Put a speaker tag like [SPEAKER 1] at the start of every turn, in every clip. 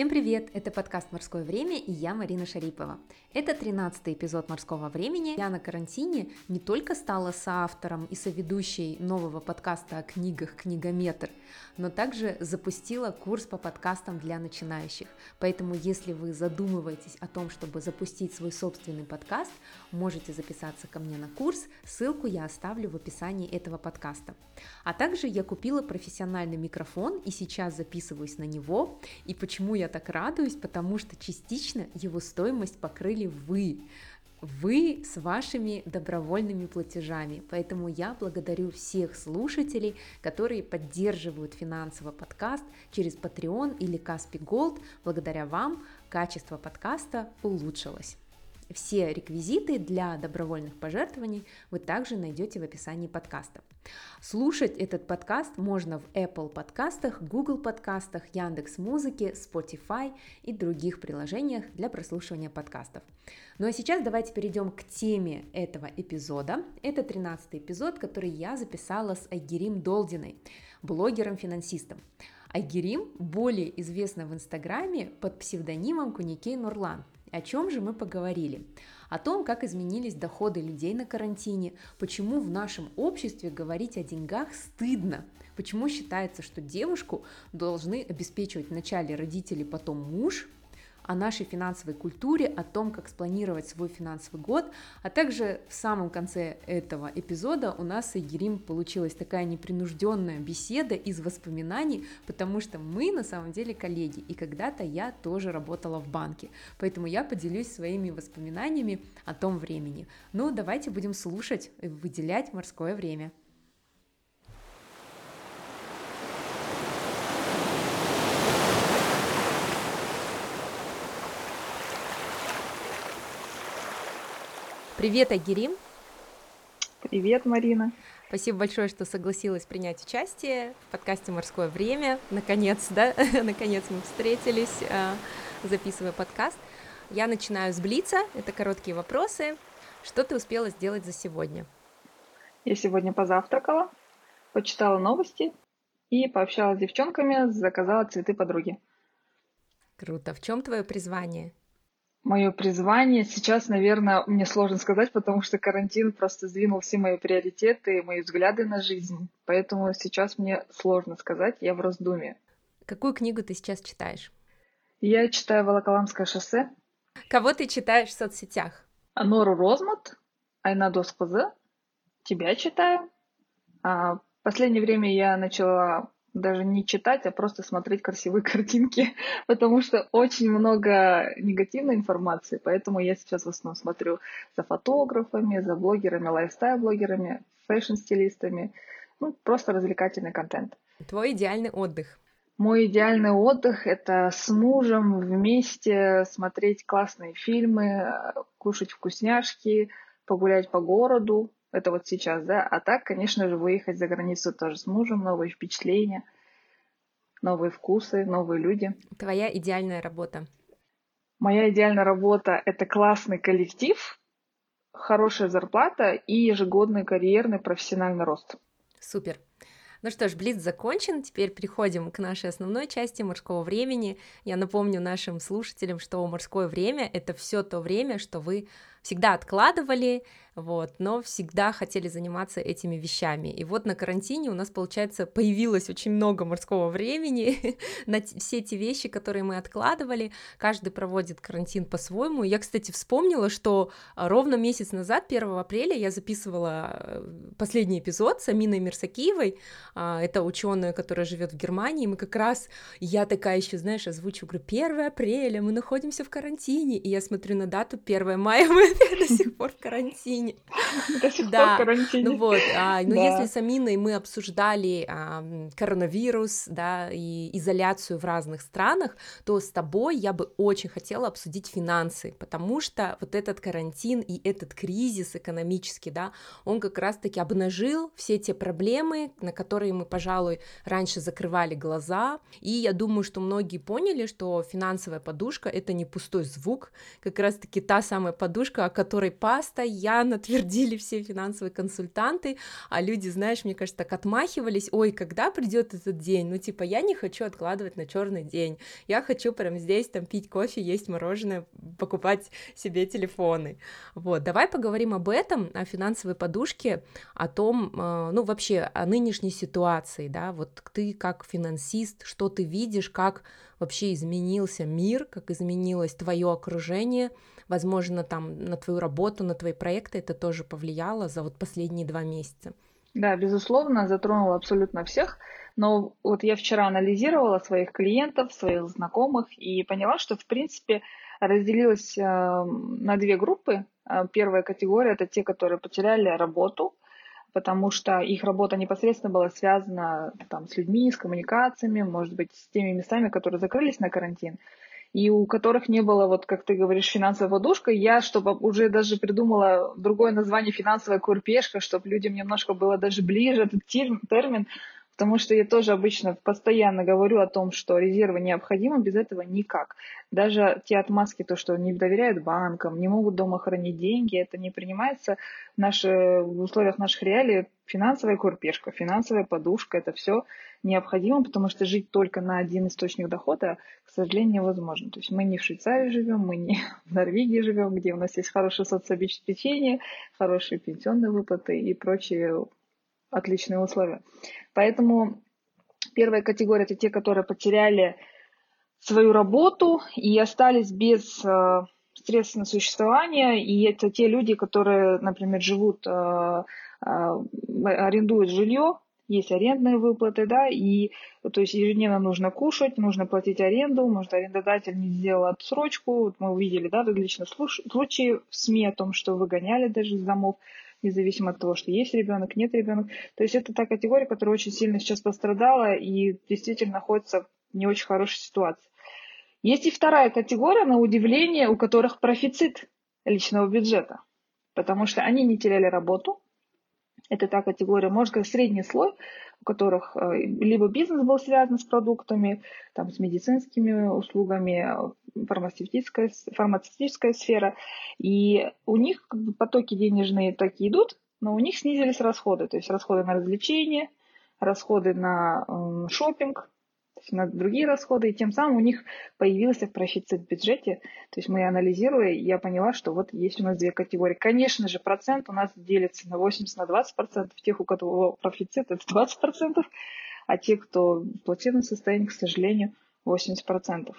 [SPEAKER 1] Всем привет! Это подкаст «Морское время» и я Марина Шарипова. Это 13 эпизод «Морского времени». Я на карантине не только стала соавтором и соведущей нового подкаста о книгах «Книгометр», но также запустила курс по подкастам для начинающих. Поэтому, если вы задумываетесь о том, чтобы запустить свой собственный подкаст, можете записаться ко мне на курс. Ссылку я оставлю в описании этого подкаста. А также я купила профессиональный микрофон и сейчас записываюсь на него. И почему я так радуюсь, потому что частично его стоимость покрыли вы вы с вашими добровольными платежами. Поэтому я благодарю всех слушателей, которые поддерживают финансово подкаст через Patreon или Каспи Gold. Благодаря вам качество подкаста улучшилось. Все реквизиты для добровольных пожертвований вы также найдете в описании подкаста. Слушать этот подкаст можно в Apple подкастах, Google подкастах, Яндекс Музыке, Spotify и других приложениях для прослушивания подкастов. Ну а сейчас давайте перейдем к теме этого эпизода. Это 13 эпизод, который я записала с Айгерим Долдиной, блогером-финансистом. Айгерим более известна в Инстаграме под псевдонимом Куникей Нурлан – о чем же мы поговорили? О том, как изменились доходы людей на карантине, почему в нашем обществе говорить о деньгах стыдно, почему считается, что девушку должны обеспечивать вначале родители, потом муж, о нашей финансовой культуре, о том, как спланировать свой финансовый год, а также в самом конце этого эпизода у нас с Игерим получилась такая непринужденная беседа из воспоминаний, потому что мы на самом деле коллеги, и когда-то я тоже работала в банке, поэтому я поделюсь своими воспоминаниями о том времени. Ну, давайте будем слушать, выделять морское время. Привет, Агирим.
[SPEAKER 2] Привет, Марина.
[SPEAKER 1] Спасибо большое, что согласилась принять участие в подкасте «Морское время». Наконец, да, наконец мы встретились, а, записывая подкаст. Я начинаю с Блица, это короткие вопросы. Что ты успела сделать за сегодня?
[SPEAKER 2] Я сегодня позавтракала, почитала новости и пообщалась с девчонками, заказала цветы подруги.
[SPEAKER 1] Круто. В чем твое призвание?
[SPEAKER 2] Мое призвание сейчас, наверное, мне сложно сказать, потому что карантин просто сдвинул все мои приоритеты, мои взгляды на жизнь. Поэтому сейчас мне сложно сказать, я в раздумье.
[SPEAKER 1] Какую книгу ты сейчас читаешь?
[SPEAKER 2] Я читаю «Волоколамское шоссе».
[SPEAKER 1] Кого ты читаешь в соцсетях?
[SPEAKER 2] Нору Розмут, Айна Доспазы. Тебя читаю. А в последнее время я начала даже не читать, а просто смотреть красивые картинки, потому что очень много негативной информации, поэтому я сейчас в основном смотрю за фотографами, за блогерами, лайфстайл-блогерами, фэшн-стилистами, ну, просто развлекательный контент.
[SPEAKER 1] Твой идеальный отдых?
[SPEAKER 2] Мой идеальный отдых — это с мужем вместе смотреть классные фильмы, кушать вкусняшки, погулять по городу, это вот сейчас, да. А так, конечно же, выехать за границу тоже с мужем, новые впечатления, новые вкусы, новые люди.
[SPEAKER 1] Твоя идеальная работа?
[SPEAKER 2] Моя идеальная работа — это классный коллектив, хорошая зарплата и ежегодный карьерный профессиональный рост.
[SPEAKER 1] Супер. Ну что ж, Блиц закончен, теперь переходим к нашей основной части морского времени. Я напомню нашим слушателям, что морское время — это все то время, что вы всегда откладывали, вот, но всегда хотели заниматься этими вещами. И вот на карантине у нас, получается, появилось очень много морского времени на все эти вещи, которые мы откладывали. Каждый проводит карантин по-своему. Я, кстати, вспомнила, что а, ровно месяц назад, 1 апреля, я записывала э, последний эпизод с Аминой Мирсакиевой. А, это ученая, которая живет в Германии. Мы как раз, я такая еще, знаешь, озвучу, говорю, 1 апреля, мы находимся в карантине. И я смотрю на дату 1 мая, мы до сих пор в карантине.
[SPEAKER 2] До сих да. пор в карантине.
[SPEAKER 1] Ну вот, а, ну да. если с Аминой мы обсуждали а, коронавирус, да, и изоляцию в разных странах, то с тобой я бы очень хотела обсудить финансы, потому что вот этот карантин и этот кризис экономический, да, он как раз-таки обнажил все те проблемы, на которые мы, пожалуй, раньше закрывали глаза, и я думаю, что многие поняли, что финансовая подушка — это не пустой звук, как раз-таки та самая подушка, о которой постоянно постоянно твердили все финансовые консультанты, а люди, знаешь, мне кажется, так отмахивались, ой, когда придет этот день? Ну, типа, я не хочу откладывать на черный день, я хочу прямо здесь там пить кофе, есть мороженое, покупать себе телефоны. Вот, давай поговорим об этом, о финансовой подушке, о том, э, ну, вообще, о нынешней ситуации, да, вот ты как финансист, что ты видишь, как вообще изменился мир, как изменилось твое окружение, возможно, там на твою работу, на твои проекты это тоже повлияло за вот последние два месяца.
[SPEAKER 2] Да, безусловно, затронуло абсолютно всех. Но вот я вчера анализировала своих клиентов, своих знакомых и поняла, что, в принципе, разделилась э, на две группы. Э, первая категория – это те, которые потеряли работу, потому что их работа непосредственно была связана там, с людьми, с коммуникациями, может быть, с теми местами, которые закрылись на карантин, и у которых не было, вот как ты говоришь, финансовая подушка. Я, чтобы уже даже придумала другое название финансовая курпешка, чтобы людям немножко было даже ближе этот термин, потому что я тоже обычно постоянно говорю о том, что резервы необходимы, без этого никак. Даже те отмазки, то, что не доверяют банкам, не могут дома хранить деньги, это не принимается в, наши, в условиях наших реалий. Финансовая курпешка, финансовая подушка, это все необходимо, потому что жить только на один источник дохода, к сожалению, невозможно. То есть мы не в Швейцарии живем, мы не в Норвегии живем, где у нас есть хорошее соцобеспечение, хорошие пенсионные выплаты и прочие отличные условия. Поэтому первая категория – это те, которые потеряли свою работу и остались без э, средств на существование, и это те люди, которые, например, живут, э, э, арендуют жилье, есть арендные выплаты, да, и то есть ежедневно нужно кушать, нужно платить аренду, может, арендодатель не сделал отсрочку, вот мы увидели, да, различные случаи в СМИ о том, что выгоняли даже из домов, независимо от того, что есть ребенок, нет ребенка. То есть это та категория, которая очень сильно сейчас пострадала и действительно находится в не очень хорошей ситуации. Есть и вторая категория, на удивление, у которых профицит личного бюджета, потому что они не теряли работу. Это та категория, можно сказать, средний слой, у которых э, либо бизнес был связан с продуктами, там, с медицинскими услугами, фармацевтическая, фармацевтическая сфера, и у них потоки денежные так и идут, но у них снизились расходы, то есть расходы на развлечения, расходы на э, шопинг, на другие расходы, и тем самым у них появился профицит в бюджете. То есть мы анализируя, я поняла, что вот есть у нас две категории. Конечно же, процент у нас делится на 80 на 20 процентов. Тех, у кого профицит, это 20 процентов, а те, кто в платежном состоянии, к сожалению, 80 процентов.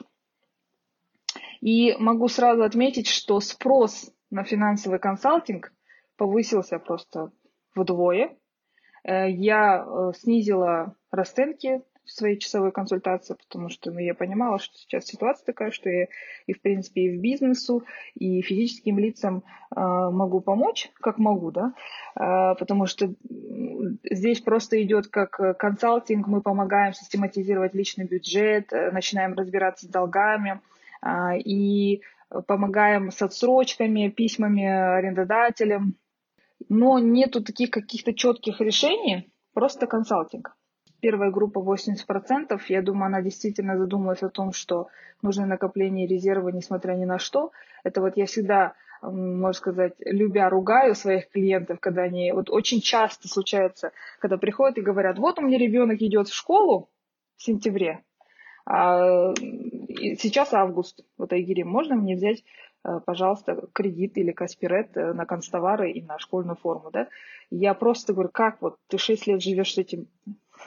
[SPEAKER 2] И могу сразу отметить, что спрос на финансовый консалтинг повысился просто вдвое. Э, я э, снизила расценки своей часовой консультации, потому что ну, я понимала, что сейчас ситуация такая, что я и, в принципе, и в бизнесу, и физическим лицам э, могу помочь, как могу, да, э, потому что здесь просто идет как консалтинг, мы помогаем систематизировать личный бюджет, э, начинаем разбираться с долгами, э, и помогаем с отсрочками, письмами арендодателям, но нету таких каких-то четких решений, просто консалтинг первая группа 80%, я думаю, она действительно задумалась о том, что нужно накопление резерва, несмотря ни на что. Это вот я всегда, можно сказать, любя ругаю своих клиентов, когда они, вот очень часто случается, когда приходят и говорят, вот у меня ребенок идет в школу в сентябре, а сейчас август, вот Айгири, можно мне взять э, пожалуйста, кредит или каспирет э, на констовары и на школьную форму, да? Я просто говорю, как вот ты 6 лет живешь с этим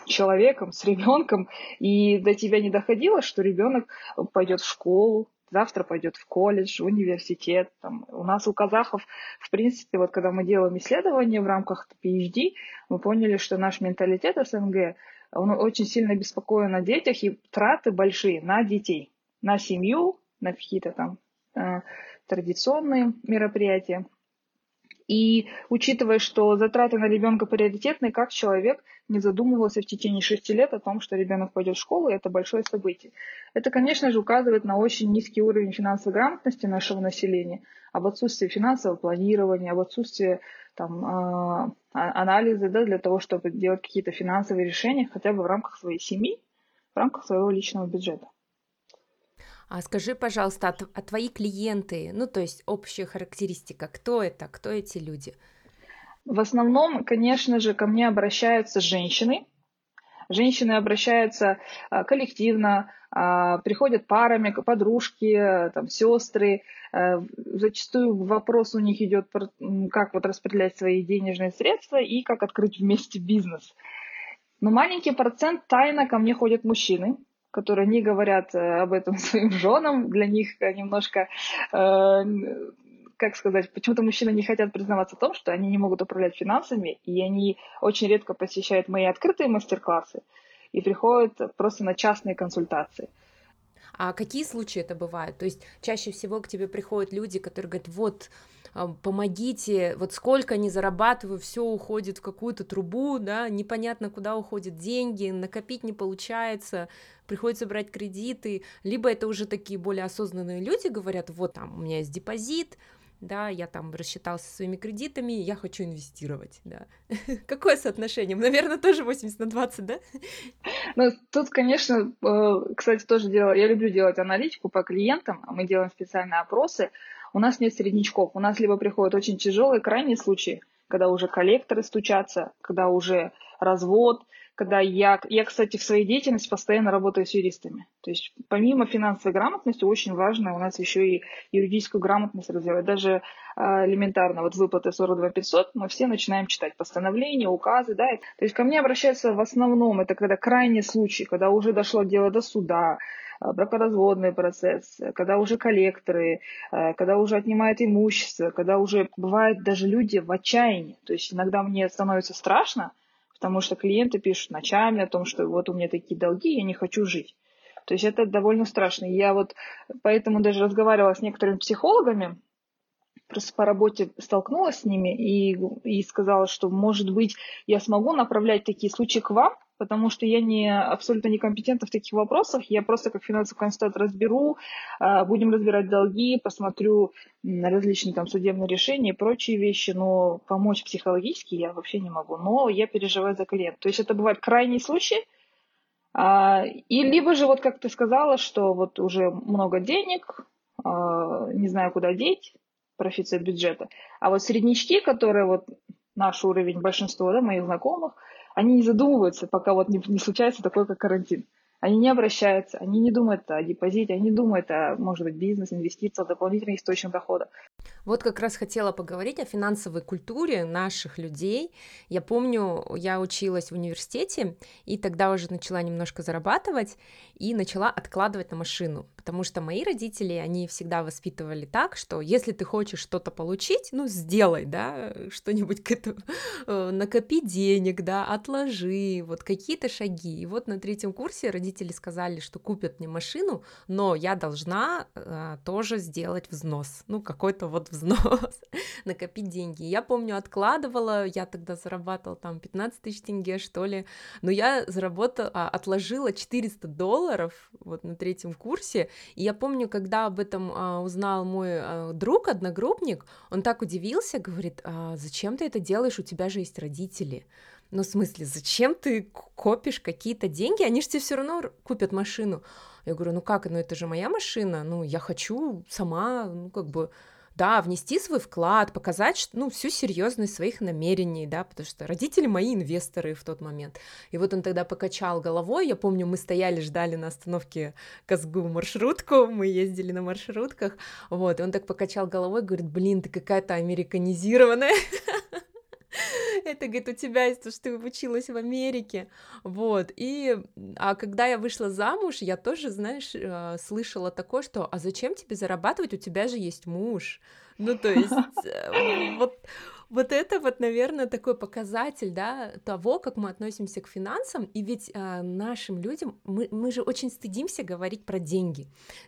[SPEAKER 2] человеком, с ребенком, и до тебя не доходило, что ребенок пойдет в школу, завтра пойдет в колледж, в университет. Там. У нас у казахов, в принципе, вот когда мы делаем исследования в рамках PhD, мы поняли, что наш менталитет СНГ, он очень сильно беспокоен о детях, и траты большие на детей, на семью, на какие-то там э, традиционные мероприятия. И учитывая, что затраты на ребенка приоритетны, как человек не задумывался в течение шести лет о том, что ребенок пойдет в школу, и это большое событие. Это, конечно же, указывает на очень низкий уровень финансовой грамотности нашего населения, об отсутствии финансового планирования, об отсутствии там, э, анализа да, для того, чтобы делать какие-то финансовые решения хотя бы в рамках своей семьи, в рамках своего личного бюджета.
[SPEAKER 1] А скажи, пожалуйста, а, твои клиенты, ну то есть общая характеристика, кто это, кто эти люди?
[SPEAKER 2] В основном, конечно же, ко мне обращаются женщины. Женщины обращаются а, коллективно, а, приходят парами, подружки, там, сестры. А, зачастую вопрос у них идет, как вот распределять свои денежные средства и как открыть вместе бизнес. Но маленький процент тайно ко мне ходят мужчины, которые не говорят э, об этом своим женам. Для них немножко э, как сказать, почему-то мужчины не хотят признаваться в том, что они не могут управлять финансами, и они очень редко посещают мои открытые мастер-классы и приходят просто на частные консультации.
[SPEAKER 1] А какие случаи это бывают? То есть чаще всего к тебе приходят люди, которые говорят, вот, помогите, вот сколько они зарабатываю, все уходит в какую-то трубу, да, непонятно, куда уходят деньги, накопить не получается, приходится брать кредиты, либо это уже такие более осознанные люди говорят, вот там у меня есть депозит, да, я там рассчитался своими кредитами, я хочу инвестировать, да. Какое соотношение? Наверное, тоже 80 на 20, да?
[SPEAKER 2] Ну, тут, конечно, э, кстати, тоже делаю, я люблю делать аналитику по клиентам, а мы делаем специальные опросы, у нас нет среднячков, у нас либо приходят очень тяжелые крайние случаи, когда уже коллекторы стучатся, когда уже развод, когда я, я, кстати, в своей деятельности постоянно работаю с юристами. То есть помимо финансовой грамотности очень важно у нас еще и юридическую грамотность развивать. Даже э, элементарно, вот выплаты 42 500, мы все начинаем читать постановления, указы, да. То есть ко мне обращаются в основном, это когда крайний случай, когда уже дошло дело до суда, бракоразводный процесс, когда уже коллекторы, э, когда уже отнимают имущество, когда уже бывают даже люди в отчаянии. То есть иногда мне становится страшно, потому что клиенты пишут ночами о том, что вот у меня такие долги, я не хочу жить. То есть это довольно страшно. Я вот поэтому даже разговаривала с некоторыми психологами, просто по работе столкнулась с ними и, и сказала, что, может быть, я смогу направлять такие случаи к вам, потому что я не абсолютно некомпетентна в таких вопросах. Я просто как финансовый консультант разберу, а, будем разбирать долги, посмотрю различные там судебные решения и прочие вещи, но помочь психологически я вообще не могу. Но я переживаю за клиента. То есть это бывает крайний случай, а, и либо же, вот как ты сказала, что вот уже много денег, а, не знаю, куда деть, профицит бюджета. А вот среднячки, которые вот наш уровень, большинство да, моих знакомых, они не задумываются, пока вот не, не случается такой, как карантин. Они не обращаются, они не думают о депозите, они думают о, может быть, бизнес, инвестициях, дополнительных источниках дохода.
[SPEAKER 1] Вот как раз хотела поговорить о финансовой культуре наших людей. Я помню, я училась в университете, и тогда уже начала немножко зарабатывать, и начала откладывать на машину, потому что мои родители, они всегда воспитывали так, что если ты хочешь что-то получить, ну, сделай, да, что-нибудь к этому, э, накопи денег, да, отложи, вот какие-то шаги. И вот на третьем курсе родители сказали, что купят мне машину, но я должна э, тоже сделать взнос, ну, какой-то вот взнос, накопить деньги. Я помню, откладывала, я тогда зарабатывала там 15 тысяч тенге, что ли, но я заработала, а, отложила 400 долларов вот на третьем курсе, и я помню, когда об этом а, узнал мой а, друг, одногруппник, он так удивился, говорит, а зачем ты это делаешь, у тебя же есть родители. Ну, в смысле, зачем ты копишь какие-то деньги? Они же тебе все равно купят машину. Я говорю, ну как, ну это же моя машина, ну я хочу сама, ну как бы да, внести свой вклад, показать, ну, всю серьезность своих намерений, да, потому что родители мои инвесторы в тот момент. И вот он тогда покачал головой, я помню, мы стояли, ждали на остановке Казгу маршрутку, мы ездили на маршрутках, вот, и он так покачал головой, говорит, блин, ты какая-то американизированная, это, говорит, у тебя есть то, что ты училась в Америке, вот, и, а когда я вышла замуж, я тоже, знаешь, э, слышала такое, что, а зачем тебе зарабатывать, у тебя же есть муж, ну, то есть, э, вот, вот это вот, наверное, такой показатель, да, того, как мы относимся к финансам, и ведь э, нашим людям, мы, мы же очень стыдимся говорить про деньги.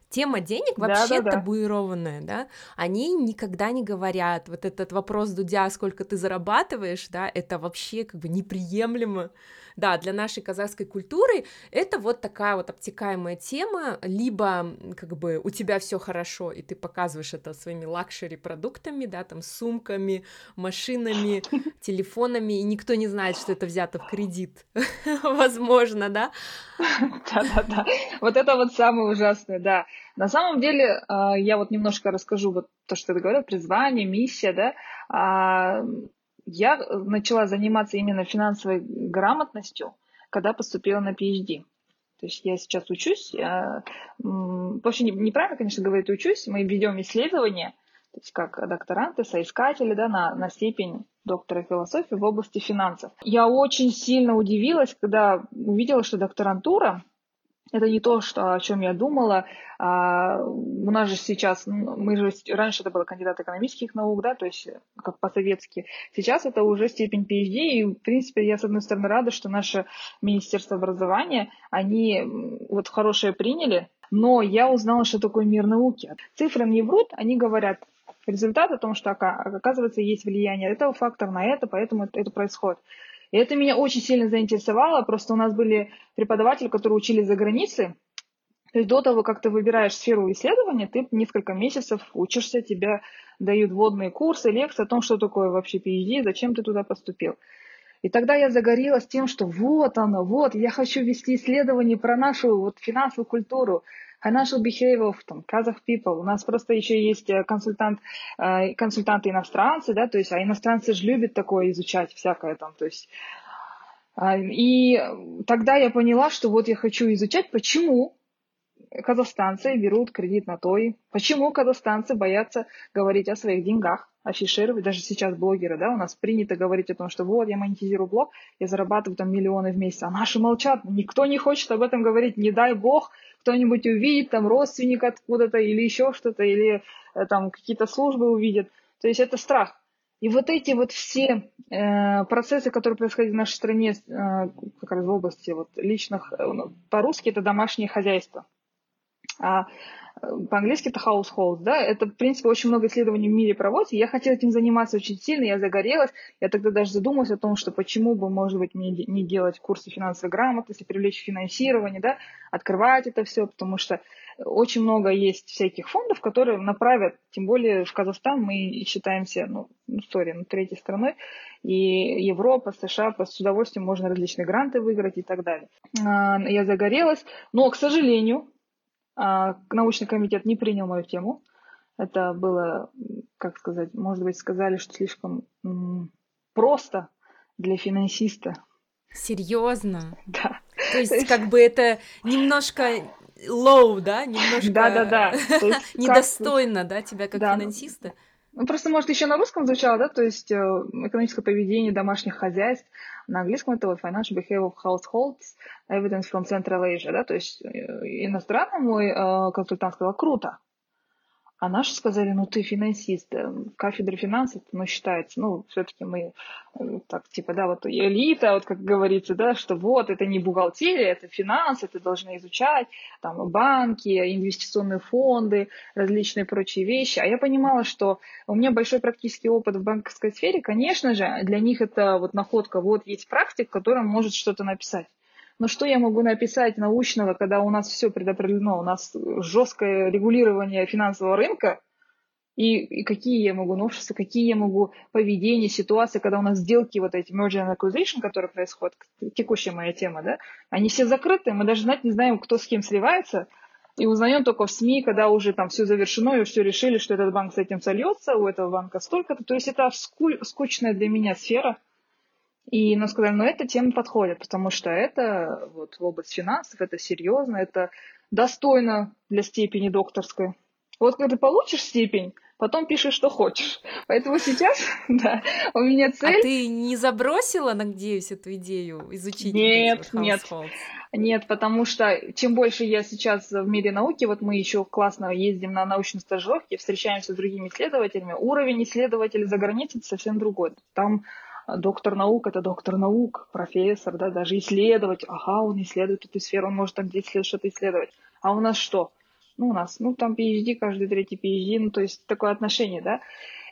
[SPEAKER 1] Тема денег вообще да, да, табуированная, да, они никогда не говорят, вот этот вопрос Дудя, сколько ты зарабатываешь, да, это вообще как бы неприемлемо, да, для нашей казахской культуры это вот такая вот обтекаемая тема, либо как бы у тебя все хорошо, и ты показываешь это своими luxury продуктами, да, там сумками, машинами, телефонами, и никто не знает, что это взято в кредит. Возможно, да?
[SPEAKER 2] Да-да-да. Вот это вот самое ужасное, да. На самом деле, а, я вот немножко расскажу вот то, что ты говорил, призвание, миссия, да. Я начала заниматься именно финансовой грамотностью, когда поступила на PhD. То есть я сейчас учусь, я, вообще неправильно, конечно, говорить учусь, мы ведем исследования, то есть как докторанты, соискатели да, на, на степень доктора философии в области финансов. Я очень сильно удивилась, когда увидела, что докторантура это не то, что, о чем я думала. А, у нас же сейчас, мы же раньше это было кандидат экономических наук, да, то есть как по-советски. Сейчас это уже степень PhD, и, в принципе, я, с одной стороны, рада, что наше Министерство образования, они вот хорошее приняли, но я узнала, что такое мир науки. Цифры не врут, они говорят, результат о том, что, оказывается, есть влияние этого фактора на это, поэтому это происходит. И это меня очень сильно заинтересовало. Просто у нас были преподаватели, которые учились за границей. То есть до того, как ты выбираешь сферу исследования, ты несколько месяцев учишься, тебе дают вводные курсы, лекции о том, что такое вообще PhD, зачем ты туда поступил. И тогда я загорелась тем, что вот оно, вот, я хочу вести исследование про нашу вот финансовую культуру, financial behavior of там, Kazakh people. У нас просто еще есть э, консультант, э, консультанты иностранцы, да, то есть, а иностранцы же любят такое изучать всякое там, то есть. А, и тогда я поняла, что вот я хочу изучать, почему казахстанцы берут кредит на той, почему казахстанцы боятся говорить о своих деньгах, афишировать, даже сейчас блогеры, да, у нас принято говорить о том, что вот я монетизирую блог, я зарабатываю там миллионы в месяц, а наши молчат, никто не хочет об этом говорить, не дай бог, кто-нибудь увидит, там родственник откуда-то или еще что-то, или э, там какие-то службы увидят. То есть это страх. И вот эти вот все э, процессы, которые происходят в нашей стране, э, как раз в области вот, личных, э, ну, по-русски это домашнее хозяйство. А по-английски это household, да, это, в принципе, очень много исследований в мире проводится, я хотела этим заниматься очень сильно, я загорелась, я тогда даже задумалась о том, что почему бы, может быть, мне не делать курсы финансовой грамотности, привлечь финансирование, да, открывать это все, потому что очень много есть всяких фондов, которые направят, тем более в Казахстан мы считаемся, ну, ну, сори, ну, третьей страной, и Европа, США, с удовольствием можно различные гранты выиграть и так далее. А, я загорелась, но, к сожалению, научный комитет не принял мою тему. Это было, как сказать, может быть, сказали, что слишком просто для финансиста.
[SPEAKER 1] Серьезно?
[SPEAKER 2] Да.
[SPEAKER 1] То есть, как бы это немножко low, да, немножко
[SPEAKER 2] да, да, да.
[SPEAKER 1] недостойно, да, тебя как финансиста.
[SPEAKER 2] Ну, просто, может, еще на русском звучало, да, то есть э, экономическое поведение домашних хозяйств. На английском это вот financial behavior of households, evidence from Central Asia, да, то есть э, иностранный мой э, консультант сказал, круто, а наши сказали, ну ты финансист, э, кафедра финансов, ну считается, ну все-таки мы э, так типа, да, вот элита, вот как говорится, да, что вот это не бухгалтерия, это финансы, ты должна изучать, там банки, инвестиционные фонды, различные прочие вещи. А я понимала, что у меня большой практический опыт в банковской сфере, конечно же, для них это вот находка, вот есть практик, который может что-то написать. Но что я могу написать научного, когда у нас все предопределено, у нас жесткое регулирование финансового рынка, и, и какие я могу новшества, какие я могу поведения, ситуации, когда у нас сделки, вот эти merger and acquisition, которые происходят, текущая моя тема, да, они все закрыты, мы даже знать не знаем, кто с кем сливается, и узнаем только в СМИ, когда уже там все завершено, и все решили, что этот банк с этим сольется, у этого банка столько-то. То есть это скучная для меня сфера, и нам сказали, ну, эта тема подходит, потому что это вот в область финансов, это серьезно, это достойно для степени докторской. Вот когда ты получишь степень, потом пишешь, что хочешь. Поэтому сейчас, да, у меня а цель...
[SPEAKER 1] А ты не забросила, надеюсь, эту идею изучить?
[SPEAKER 2] Нет, нет. Нет, потому что чем больше я сейчас в мире науки, вот мы еще классно ездим на научные стажировки, встречаемся с другими исследователями, уровень исследователей за границей совсем другой. Там доктор наук — это доктор наук, профессор, да, даже исследовать. Ага, он исследует эту сферу, он может там 10 лет что-то исследовать. А у нас что? Ну, у нас, ну, там PhD, каждый третий PhD, ну, то есть такое отношение, да.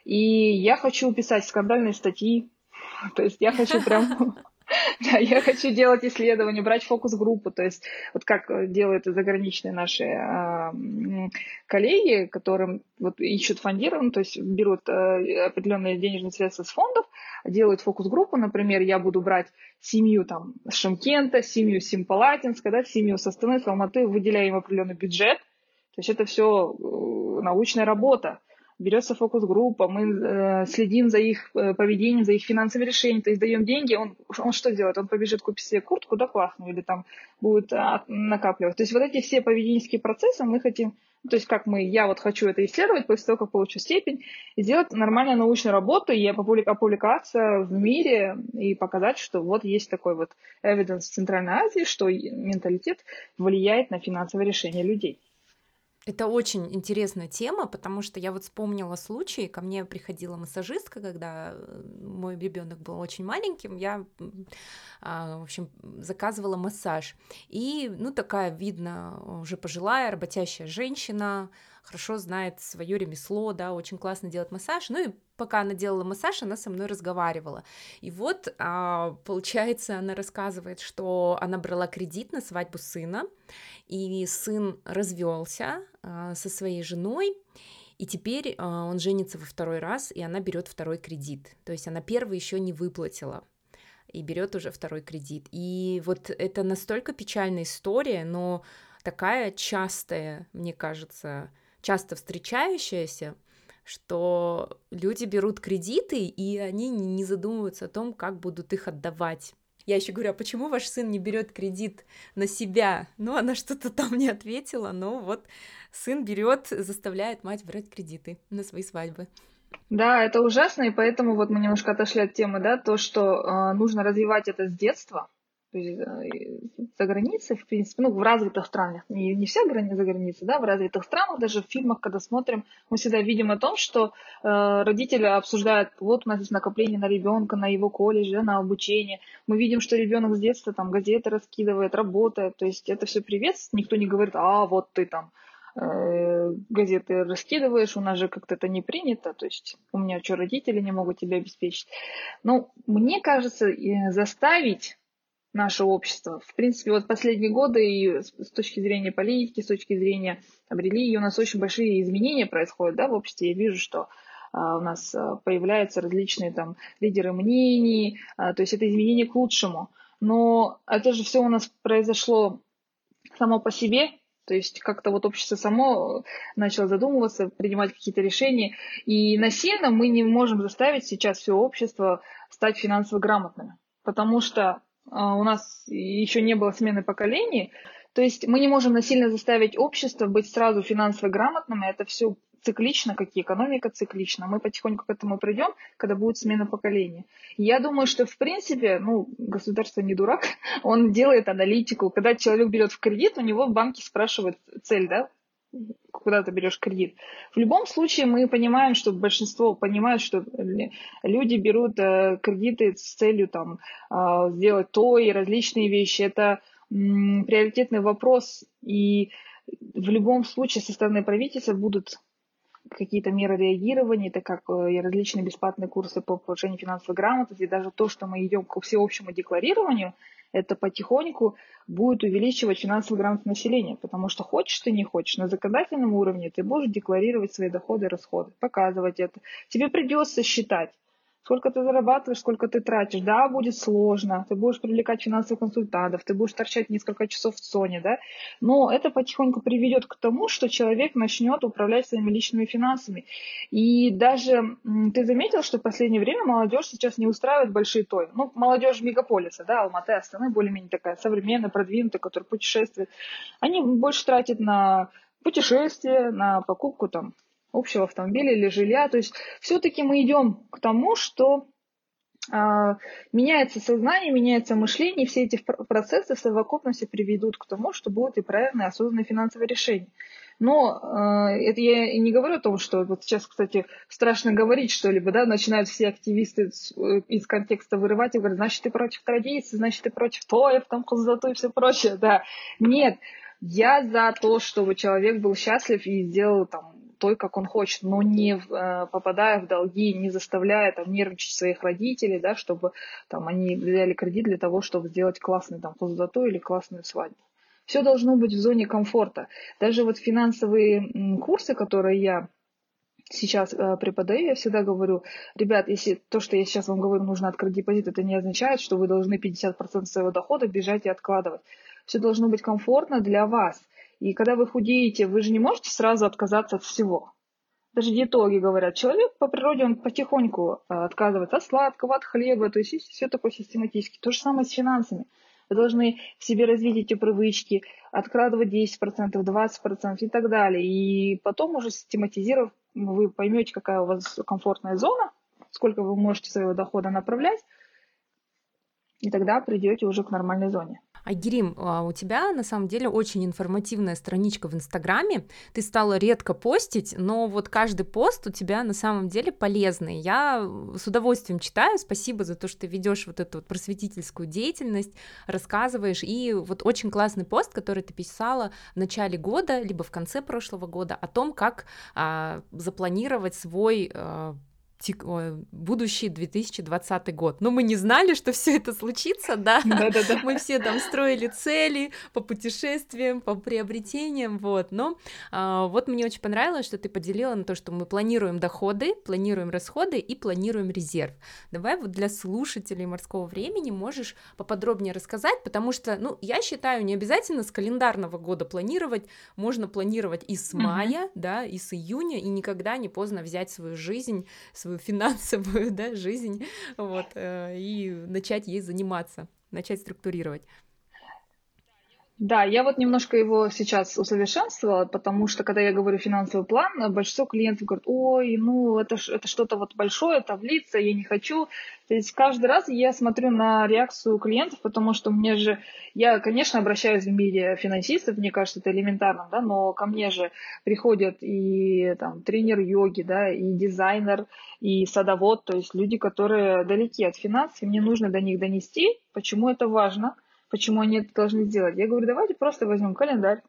[SPEAKER 2] И я хочу писать скандальные статьи, то есть я хочу прям Да, я хочу делать исследования, брать фокус-группу, то есть вот как э, делают заграничные наши э, коллеги, которым вот ищут фондирование, то есть берут э, определенные денежные средства с фондов, делают фокус-группу, например, я буду брать семью там Шимкента, семью Симпалатинска, да, семью со стороны Алматы, выделяя им определенный бюджет, то есть это все э, научная работа берется фокус-группа, мы э, следим за их э, поведением, за их финансовыми решениями, то есть даем деньги, он, он что делает? Он побежит купить себе куртку, да, классную, или там будет а, накапливать. То есть вот эти все поведенческие процессы мы хотим, то есть как мы, я вот хочу это исследовать после того, как получу степень, сделать нормальную научную работу и опубликоваться в мире и показать, что вот есть такой вот evidence в Центральной Азии, что менталитет влияет на финансовые решения людей.
[SPEAKER 1] Это очень интересная тема, потому что я вот вспомнила случай, ко мне приходила массажистка, когда э, мой ребенок был очень маленьким, я, а, в общем, заказывала массаж. И, ну, такая, видно, уже пожилая, работящая женщина, хорошо знает свое ремесло, да, очень классно делает массаж. Ну и пока она делала массаж, она со мной разговаривала. И вот, а, получается, она рассказывает, что она брала кредит на свадьбу сына, и сын развелся а, со своей женой, и теперь а, он женится во второй раз, и она берет второй кредит. То есть она первый еще не выплатила и берет уже второй кредит. И вот это настолько печальная история, но такая частая, мне кажется, часто встречающаяся, что люди берут кредиты, и они не задумываются о том, как будут их отдавать. Я еще говорю, а почему ваш сын не берет кредит на себя? Ну, она что-то там не ответила, но вот сын берет, заставляет мать брать кредиты на свои свадьбы.
[SPEAKER 2] Да, это ужасно, и поэтому вот мы немножко отошли от темы, да, то, что э, нужно развивать это с детства, то есть э, за границей, в принципе, ну, в развитых странах, не, не вся граница за границей, да, в развитых странах, даже в фильмах, когда смотрим, мы всегда видим о том, что э, родители обсуждают, вот у нас есть накопление на ребенка, на его колледж, да, на обучение. Мы видим, что ребенок с детства там газеты раскидывает, работает, то есть это все приветствует, никто не говорит, а вот ты там э, газеты раскидываешь, у нас же как-то это не принято, то есть у меня что, родители не могут тебя обеспечить. Но мне кажется, заставить наше общество. В принципе, вот последние годы и с точки зрения политики, с точки зрения там, религии у нас очень большие изменения происходят да, в обществе. Я вижу, что а, у нас а, появляются различные там лидеры мнений, а, то есть это изменение к лучшему. Но это же все у нас произошло само по себе, то есть как-то вот общество само начало задумываться, принимать какие-то решения. И насильно мы не можем заставить сейчас все общество стать финансово грамотными. Потому что у нас еще не было смены поколений. То есть мы не можем насильно заставить общество быть сразу финансово грамотным, это все циклично, как и экономика циклична. Мы потихоньку к этому придем, когда будет смена поколения. Я думаю, что в принципе, ну, государство не дурак, он делает аналитику. Когда человек берет в кредит, у него в банке спрашивают цель, да, куда ты берешь кредит. В любом случае мы понимаем, что большинство понимают, что люди берут э, кредиты с целью там, э, сделать то и различные вещи. Это приоритетный вопрос, и в любом случае со стороны правительства будут какие-то меры реагирования, это как э, различные бесплатные курсы по повышению финансовой грамотности, даже то, что мы идем к всеобщему декларированию, это потихоньку будет увеличивать финансовую грамотность населения, потому что хочешь ты, не хочешь, на законодательном уровне ты будешь декларировать свои доходы и расходы, показывать это. Тебе придется считать, сколько ты зарабатываешь, сколько ты тратишь. Да, будет сложно, ты будешь привлекать финансовых консультантов, ты будешь торчать несколько часов в зоне, да, но это потихоньку приведет к тому, что человек начнет управлять своими личными финансами. И даже ты заметил, что в последнее время молодежь сейчас не устраивает большие той. Ну, молодежь мегаполиса, да, Алматы, Астаны, более-менее такая современная, продвинутая, которая путешествует. Они больше тратят на путешествия, на покупку там общего автомобиля или жилья. То есть все-таки мы идем к тому, что а, меняется сознание, меняется мышление, и все эти процессы в совокупности приведут к тому, что будут и правильные осознанные финансовые решения. Но э, это я не говорю о том, что вот сейчас, кстати, страшно говорить что-либо, да, начинают все активисты э, из контекста вырывать и говорят, значит, ты против традиций, значит, ты против тоев, там, хозату и все прочее, да. Нет, я за то, чтобы человек был счастлив и сделал там той, как он хочет, но не э, попадая в долги, не заставляя там нервничать своих родителей, да, чтобы там они взяли кредит для того, чтобы сделать классный там хоздато или классную свадьбу. Все должно быть в зоне комфорта. Даже вот финансовые курсы, которые я сейчас э, преподаю, я всегда говорю, ребят, если то, что я сейчас вам говорю, нужно открыть депозит, это не означает, что вы должны 50% своего дохода бежать и откладывать. Все должно быть комфортно для вас. И когда вы худеете, вы же не можете сразу отказаться от всего. Даже диетологи говорят, человек по природе, он потихоньку э, отказывается от сладкого, от хлеба, то есть все такое систематически. То же самое с финансами. Вы должны в себе развить эти привычки, откладывать 10%, 20% и так далее. И потом уже систематизировав, вы поймете, какая у вас комфортная зона, сколько вы можете своего дохода направлять, и тогда придете уже к нормальной зоне.
[SPEAKER 1] Айгерим, а у тебя на самом деле очень информативная страничка в Инстаграме. Ты стала редко постить, но вот каждый пост у тебя на самом деле полезный. Я с удовольствием читаю. Спасибо за то, что ты ведешь вот эту вот просветительскую деятельность, рассказываешь. И вот очень классный пост, который ты писала в начале года, либо в конце прошлого года, о том, как а, запланировать свой а, будущий 2020 год. Но мы не знали, что все это случится, да? Да-да-да. Мы все там строили цели по путешествиям, по приобретениям, вот. Но а, вот мне очень понравилось, что ты поделила на то, что мы планируем доходы, планируем расходы и планируем резерв. Давай вот для слушателей морского времени можешь поподробнее рассказать, потому что, ну, я считаю, не обязательно с календарного года планировать, можно планировать и с мая, uh-huh. да, и с июня, и никогда не поздно взять свою жизнь, свою финансовую да, жизнь вот, э, и начать ей заниматься, начать структурировать.
[SPEAKER 2] Да, я вот немножко его сейчас усовершенствовала, потому что, когда я говорю финансовый план, большинство клиентов говорят, ой, ну это, это что-то вот большое, таблица, я не хочу. То есть каждый раз я смотрю на реакцию клиентов, потому что мне же, я, конечно, обращаюсь в мире финансистов, мне кажется, это элементарно, да, но ко мне же приходят и там тренер йоги, да, и дизайнер, и садовод, то есть люди, которые далеки от финансов, и мне нужно до них донести, почему это важно – почему они это должны сделать. Я говорю, давайте просто возьмем календарь.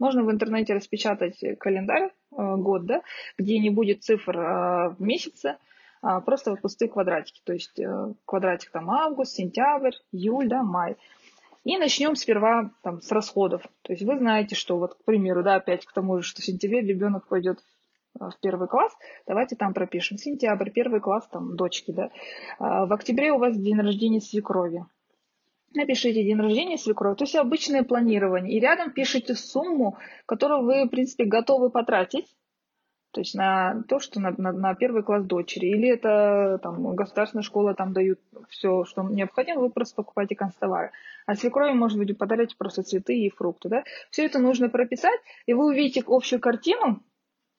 [SPEAKER 2] Можно в интернете распечатать календарь, э, год, да, где не будет цифр э, в месяце, а просто вот пустые квадратики. То есть э, квадратик там август, сентябрь, июль, да, май. И начнем сперва там, с расходов. То есть вы знаете, что вот, к примеру, да, опять к тому же, что в сентябре ребенок пойдет в первый класс, давайте там пропишем. Сентябрь, первый класс, там, дочки, да. А в октябре у вас день рождения свекрови напишите день рождения свекрови, то есть обычное планирование, и рядом пишите сумму, которую вы, в принципе, готовы потратить, то есть на то, что на, на, на первый класс дочери, или это там государственная школа, там дают все, что необходимо, вы просто покупаете констовары. А свекрови, может быть, подарите просто цветы и фрукты, да. Все это нужно прописать, и вы увидите общую картину,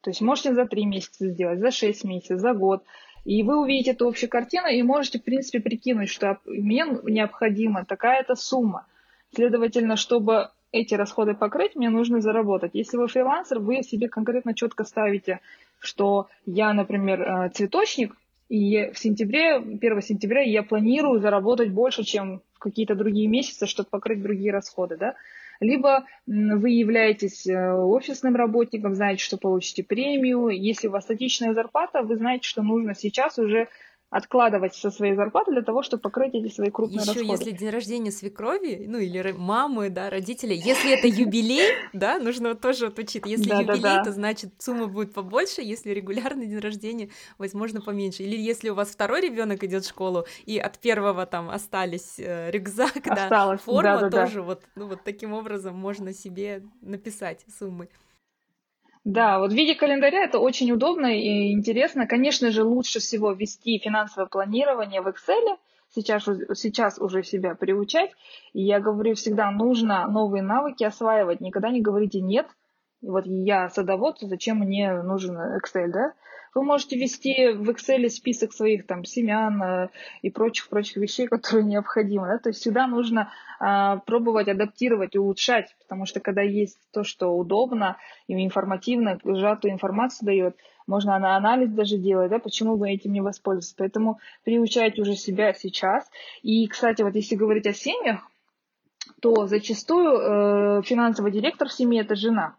[SPEAKER 2] то есть можете за три месяца сделать, за шесть месяцев, за год. И вы увидите эту общую картину и можете, в принципе, прикинуть, что мне необходима такая-то сумма. Следовательно, чтобы эти расходы покрыть, мне нужно заработать. Если вы фрилансер, вы себе конкретно четко ставите, что я, например, э, цветочник, и в сентябре, 1 сентября я планирую заработать больше, чем в какие-то другие месяцы, чтобы покрыть другие расходы. Да? Либо вы являетесь э, офисным работником, знаете, что получите премию. Если у вас статичная зарплата, вы знаете, что нужно сейчас уже откладывать со своей зарплаты для того, чтобы покрыть эти свои крупные
[SPEAKER 1] Еще
[SPEAKER 2] расходы.
[SPEAKER 1] если день рождения свекрови, ну или мамы, да, родителей, если это юбилей, да, нужно тоже вот учить. Если юбилей, то значит сумма будет побольше, если регулярный день рождения, возможно, поменьше. Или если у вас второй ребенок идет в школу, и от первого там остались э, рюкзак, да, форма тоже вот, ну вот таким образом можно себе написать суммы.
[SPEAKER 2] Да, вот в виде календаря это очень удобно и интересно. Конечно же, лучше всего вести финансовое планирование в Excel, сейчас, сейчас уже себя приучать. И я говорю всегда, нужно новые навыки осваивать. Никогда не говорите «нет», вот я садовод, зачем мне нужен Excel, да? Вы можете ввести в Excel список своих там семян э, и прочих-прочих вещей, которые необходимы. Да? То есть всегда нужно а, пробовать адаптировать, улучшать, потому что когда есть то, что удобно и информативно, сжатую информацию дает, можно на анализ даже делать, да, почему вы этим не воспользоваться. Поэтому приучайте уже себя сейчас. И, кстати, вот если говорить о семьях, то зачастую э, финансовый директор в семье – это жена.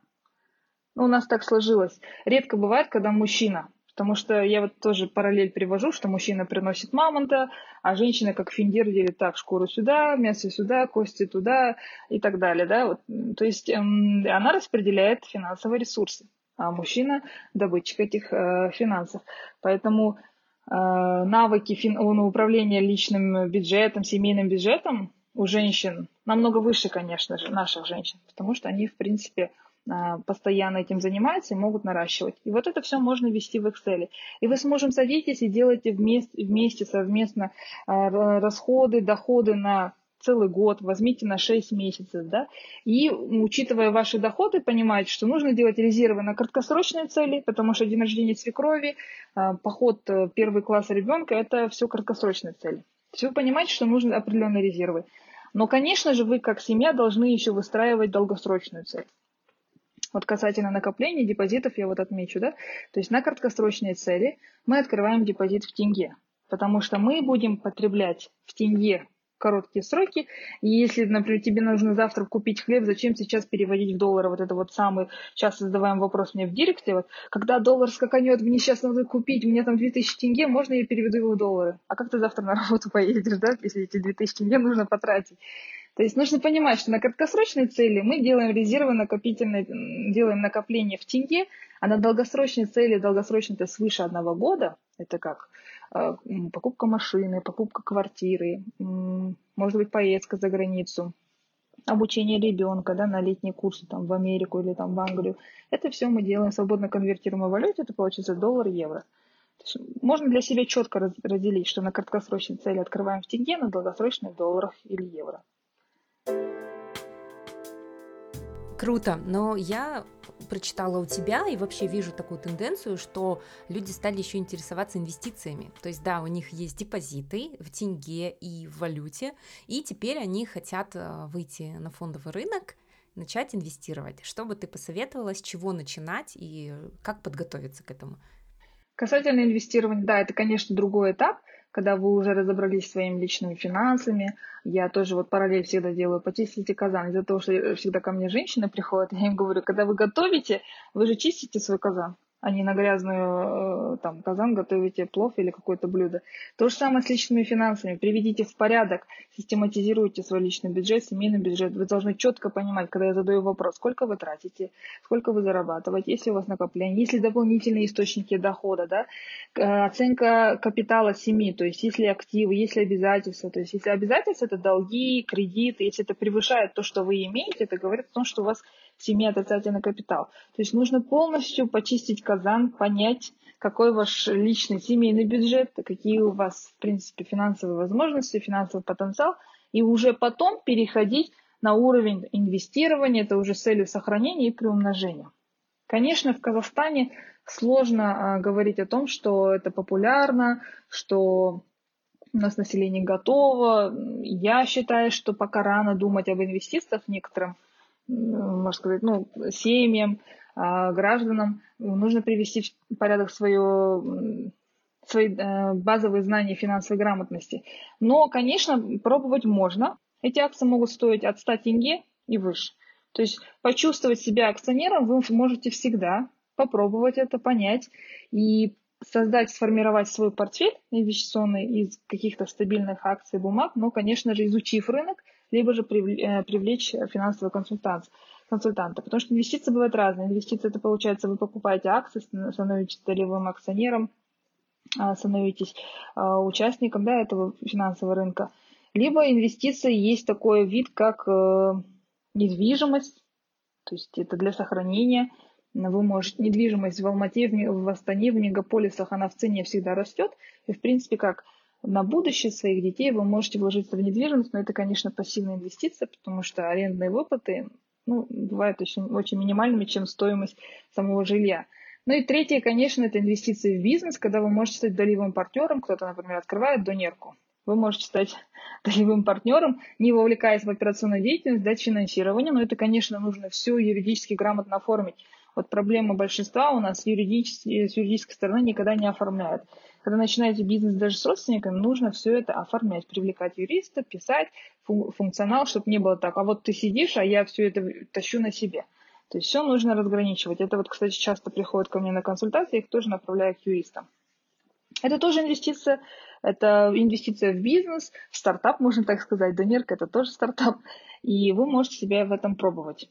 [SPEAKER 2] Ну, у нас так сложилось. Редко бывает, когда мужчина Потому что я вот тоже параллель привожу, что мужчина приносит мамонта, а женщина как финдир делит так, шкуру сюда, мясо сюда, кости туда и так далее. Да? Вот, то есть эм, она распределяет финансовые ресурсы, а мужчина добытчик этих э, финансов. Поэтому э, навыки фин, ну, управления личным бюджетом, семейным бюджетом у женщин намного выше, конечно же, наших женщин, потому что они, в принципе, постоянно этим занимаются и могут наращивать. И вот это все можно ввести в Excel. И вы сможем садитесь и делаете вместе, вместе совместно а, расходы, доходы на целый год, возьмите на 6 месяцев, да, и учитывая ваши доходы, понимаете, что нужно делать резервы на краткосрочные цели, потому что день рождения свекрови, а, поход э, первый класс ребенка, это все краткосрочные цели. Все вы понимаете, что нужны определенные резервы. Но, конечно же, вы как семья должны еще выстраивать долгосрочную цель. Вот касательно накопления депозитов я вот отмечу, да, то есть на краткосрочные цели мы открываем депозит в тенге, потому что мы будем потреблять в тенге короткие сроки. И если, например, тебе нужно завтра купить хлеб, зачем сейчас переводить в доллары? Вот это вот самый часто задаваем вопрос мне в директе. Вот, когда доллар скаканет, мне сейчас надо купить, мне там 2000 тенге, можно я переведу его в доллары? А как ты завтра на работу поедешь, да, если эти 2000 тенге нужно потратить? То есть нужно понимать, что на краткосрочной цели мы делаем резервы накопительные, делаем накопление в тенге, а на долгосрочной цели, долгосрочной это свыше одного года, это как э, покупка машины, покупка квартиры, может быть поездка за границу, обучение ребенка да, на летние курсы там, в Америку или там, в Англию. Это все мы делаем свободно конвертируемой валюте, это получится доллар, евро. можно для себя четко разделить, что на краткосрочной цели открываем в тенге, на долгосрочной в долларах или евро.
[SPEAKER 1] Круто, но я прочитала у тебя и вообще вижу такую тенденцию, что люди стали еще интересоваться инвестициями. То есть, да, у них есть депозиты в тенге и в валюте, и теперь они хотят э, выйти на фондовый рынок, начать инвестировать. Что бы ты посоветовала, с чего начинать и как подготовиться к этому?
[SPEAKER 2] Касательно инвестирования, да, это, конечно, другой этап, когда вы уже разобрались своими личными финансами. Я тоже вот параллель всегда делаю, почистите казан. Из-за того, что всегда ко мне женщины приходят, я им говорю, когда вы готовите, вы же чистите свой казан а не на грязную э, там, казан готовите плов или какое-то блюдо. То же самое с личными финансами. Приведите в порядок, систематизируйте свой личный бюджет, семейный бюджет. Вы должны четко понимать, когда я задаю вопрос, сколько вы тратите, сколько вы зарабатываете, есть ли у вас накопление, есть ли дополнительные источники дохода, да? Э, оценка капитала семьи, то есть есть ли активы, есть ли обязательства. То есть если обязательства, это долги, кредиты, если это превышает то, что вы имеете, это говорит о том, что у вас семье отрицательный капитал. То есть нужно полностью почистить казан, понять, какой ваш личный семейный бюджет, какие у вас, в принципе, финансовые возможности, финансовый потенциал, и уже потом переходить на уровень инвестирования, это уже с целью сохранения и приумножения. Конечно, в Казахстане сложно а, говорить о том, что это популярно, что у нас население готово. Я считаю, что пока рано думать об инвестициях некоторым можно сказать, ну, семьям, а, гражданам нужно привести в порядок свое, свои э, базовые знания финансовой грамотности. Но, конечно, пробовать можно. Эти акции могут стоить от 100 тенге и выше. То есть почувствовать себя акционером вы можете всегда, попробовать это, понять и создать, сформировать свой портфель инвестиционный из каких-то стабильных акций, бумаг, но, конечно же, изучив рынок, либо же э, привлечь финансового консультанта. консультанта. Потому что инвестиции бывают разные. Инвестиции это получается, вы покупаете акции, становитесь долевым акционером, а, становитесь а, участником да, этого финансового рынка. Либо инвестиции есть такой вид, как э, недвижимость, то есть это для сохранения. Вы можете недвижимость в Алмате, в Астане, в мегаполисах, она в цене всегда растет. И в принципе, как на будущее своих детей вы можете вложиться в недвижимость, но это, конечно, пассивная инвестиция, потому что арендные выплаты ну, бывают очень, очень минимальными, чем стоимость самого жилья. Ну и третье, конечно, это инвестиции в бизнес, когда вы можете стать долевым партнером. Кто-то, например, открывает донерку. Вы можете стать долевым партнером, не вовлекаясь в операционную деятельность, дать финансирование. Но это, конечно, нужно все юридически грамотно оформить. Вот проблема большинства у нас юридически, с юридической стороны никогда не оформляют. Когда начинаете бизнес даже с родственниками, нужно все это оформлять, привлекать юриста, писать функционал, чтобы не было так, а вот ты сидишь, а я все это тащу на себе. То есть все нужно разграничивать. Это вот, кстати, часто приходят ко мне на консультации, их тоже направляю к юристам. Это тоже инвестиция, это инвестиция в бизнес, в стартап, можно так сказать. Донерка это тоже стартап. И вы можете себя в этом пробовать.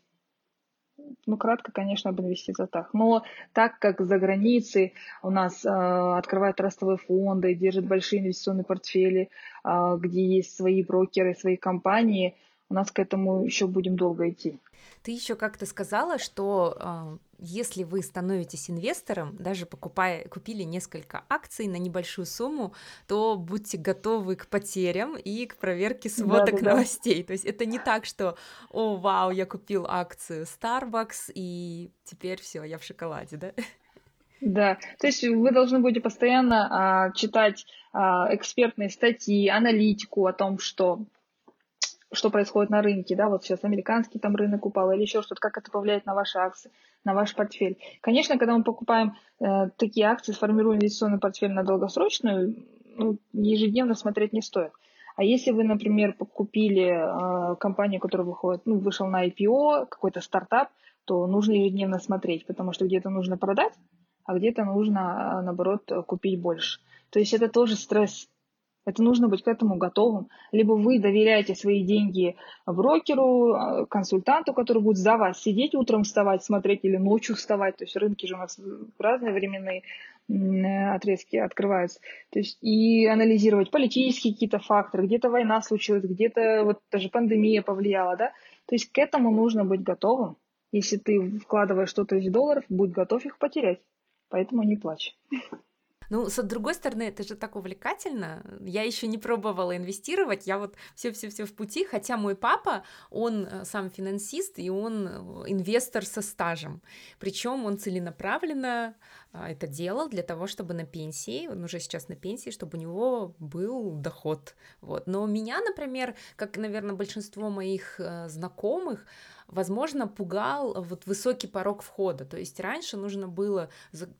[SPEAKER 2] Ну, кратко, конечно, об инвестициях. Но так как за границей у нас э, открывают трастовые фонды, держат большие инвестиционные портфели, э, где есть свои брокеры, свои компании, у нас к этому еще будем долго идти.
[SPEAKER 1] Ты еще как-то сказала, что э, если вы становитесь инвестором, даже покупая, купили несколько акций на небольшую сумму, то будьте готовы к потерям и к проверке сводок да, да, новостей. Да. То есть это не так, что, о, вау, я купил акцию Starbucks и теперь все, я в шоколаде, да?
[SPEAKER 2] Да, то есть вы должны будете постоянно а, читать а, экспертные статьи, аналитику о том, что что происходит на рынке, да, вот сейчас американский там рынок упал или еще что-то, как это повлияет на ваши акции, на ваш портфель. Конечно, когда мы покупаем э, такие акции, сформируем инвестиционный портфель на долгосрочную, ну, ежедневно смотреть не стоит. А если вы, например, купили э, компанию, которая выходит, ну, вышел на IPO, какой-то стартап, то нужно ежедневно смотреть, потому что где-то нужно продать, а где-то нужно, э, наоборот, купить больше. То есть это тоже стресс это нужно быть к этому готовым. Либо вы доверяете свои деньги брокеру, а, консультанту, который будет за вас сидеть утром вставать, смотреть или ночью вставать. То есть рынки же у нас разные временные отрезки открываются. То есть и анализировать политические какие-то факторы, где-то война случилась, где-то вот даже пандемия повлияла, да. То есть к этому нужно быть готовым. Если ты вкладываешь 100 тысяч долларов, будь готов их потерять. Поэтому не плачь.
[SPEAKER 1] Ну, с другой стороны, это же так увлекательно. Я еще не пробовала инвестировать, я вот все-все-все в пути, хотя мой папа, он э, сам финансист, и он э, инвестор со стажем. Причем он целенаправленно а, это делал для того, чтобы на пенсии, он уже сейчас на пенсии, чтобы у него был доход. Вот. Но меня, например, как, наверное, большинство моих э, знакомых, возможно, пугал вот высокий порог входа. То есть раньше нужно было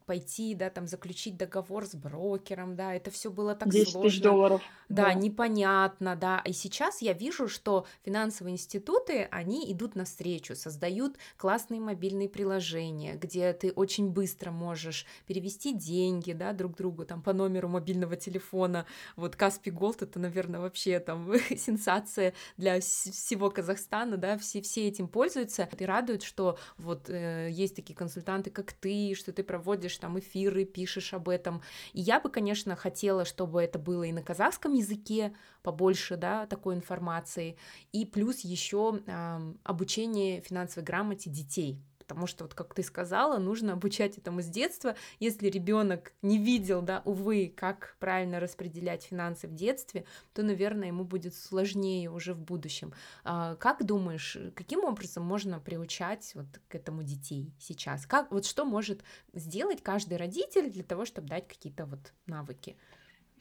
[SPEAKER 1] пойти, да, там заключить договор с брокером, да, это все было так 10 сложно. тысяч
[SPEAKER 2] долларов.
[SPEAKER 1] Да, да, непонятно, да. И сейчас я вижу, что финансовые институты, они идут навстречу, создают классные мобильные приложения, где ты очень быстро можешь перевести деньги, да, друг другу, там, по номеру мобильного телефона. Вот Каспи Голд, это, наверное, вообще там сенсация для всего Казахстана, да, все, все этим пользуются пользуются, и радует, что вот э, есть такие консультанты, как ты, что ты проводишь там эфиры, пишешь об этом. И я бы, конечно, хотела, чтобы это было и на казахском языке побольше, да, такой информации, и плюс еще э, обучение финансовой грамоте детей, потому что, вот как ты сказала, нужно обучать этому с детства. Если ребенок не видел, да, увы, как правильно распределять финансы в детстве, то, наверное, ему будет сложнее уже в будущем. А, как думаешь, каким образом можно приучать вот к этому детей сейчас? Как, вот что может сделать каждый родитель для того, чтобы дать какие-то вот навыки?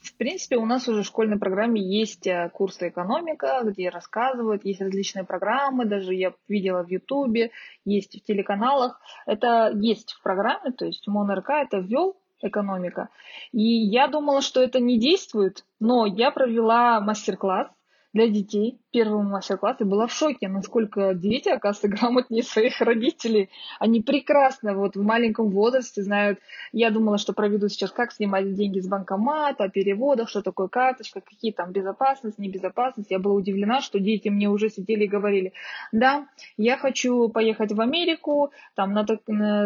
[SPEAKER 2] В принципе, у нас уже в школьной программе есть э, курсы экономика, где рассказывают, есть различные программы, даже я видела в Ютубе, есть в телеканалах. Это есть в программе, то есть МОНРК это ввел экономика. И я думала, что это не действует, но я провела мастер-класс для детей первому мастер-классу была в шоке, насколько дети, оказывается, грамотнее своих родителей. Они прекрасно вот в маленьком возрасте знают. Я думала, что проведут сейчас, как снимать деньги с банкомата, о переводах, что такое карточка, какие там безопасность, небезопасность. Я была удивлена, что дети мне уже сидели и говорили, да, я хочу поехать в Америку, там надо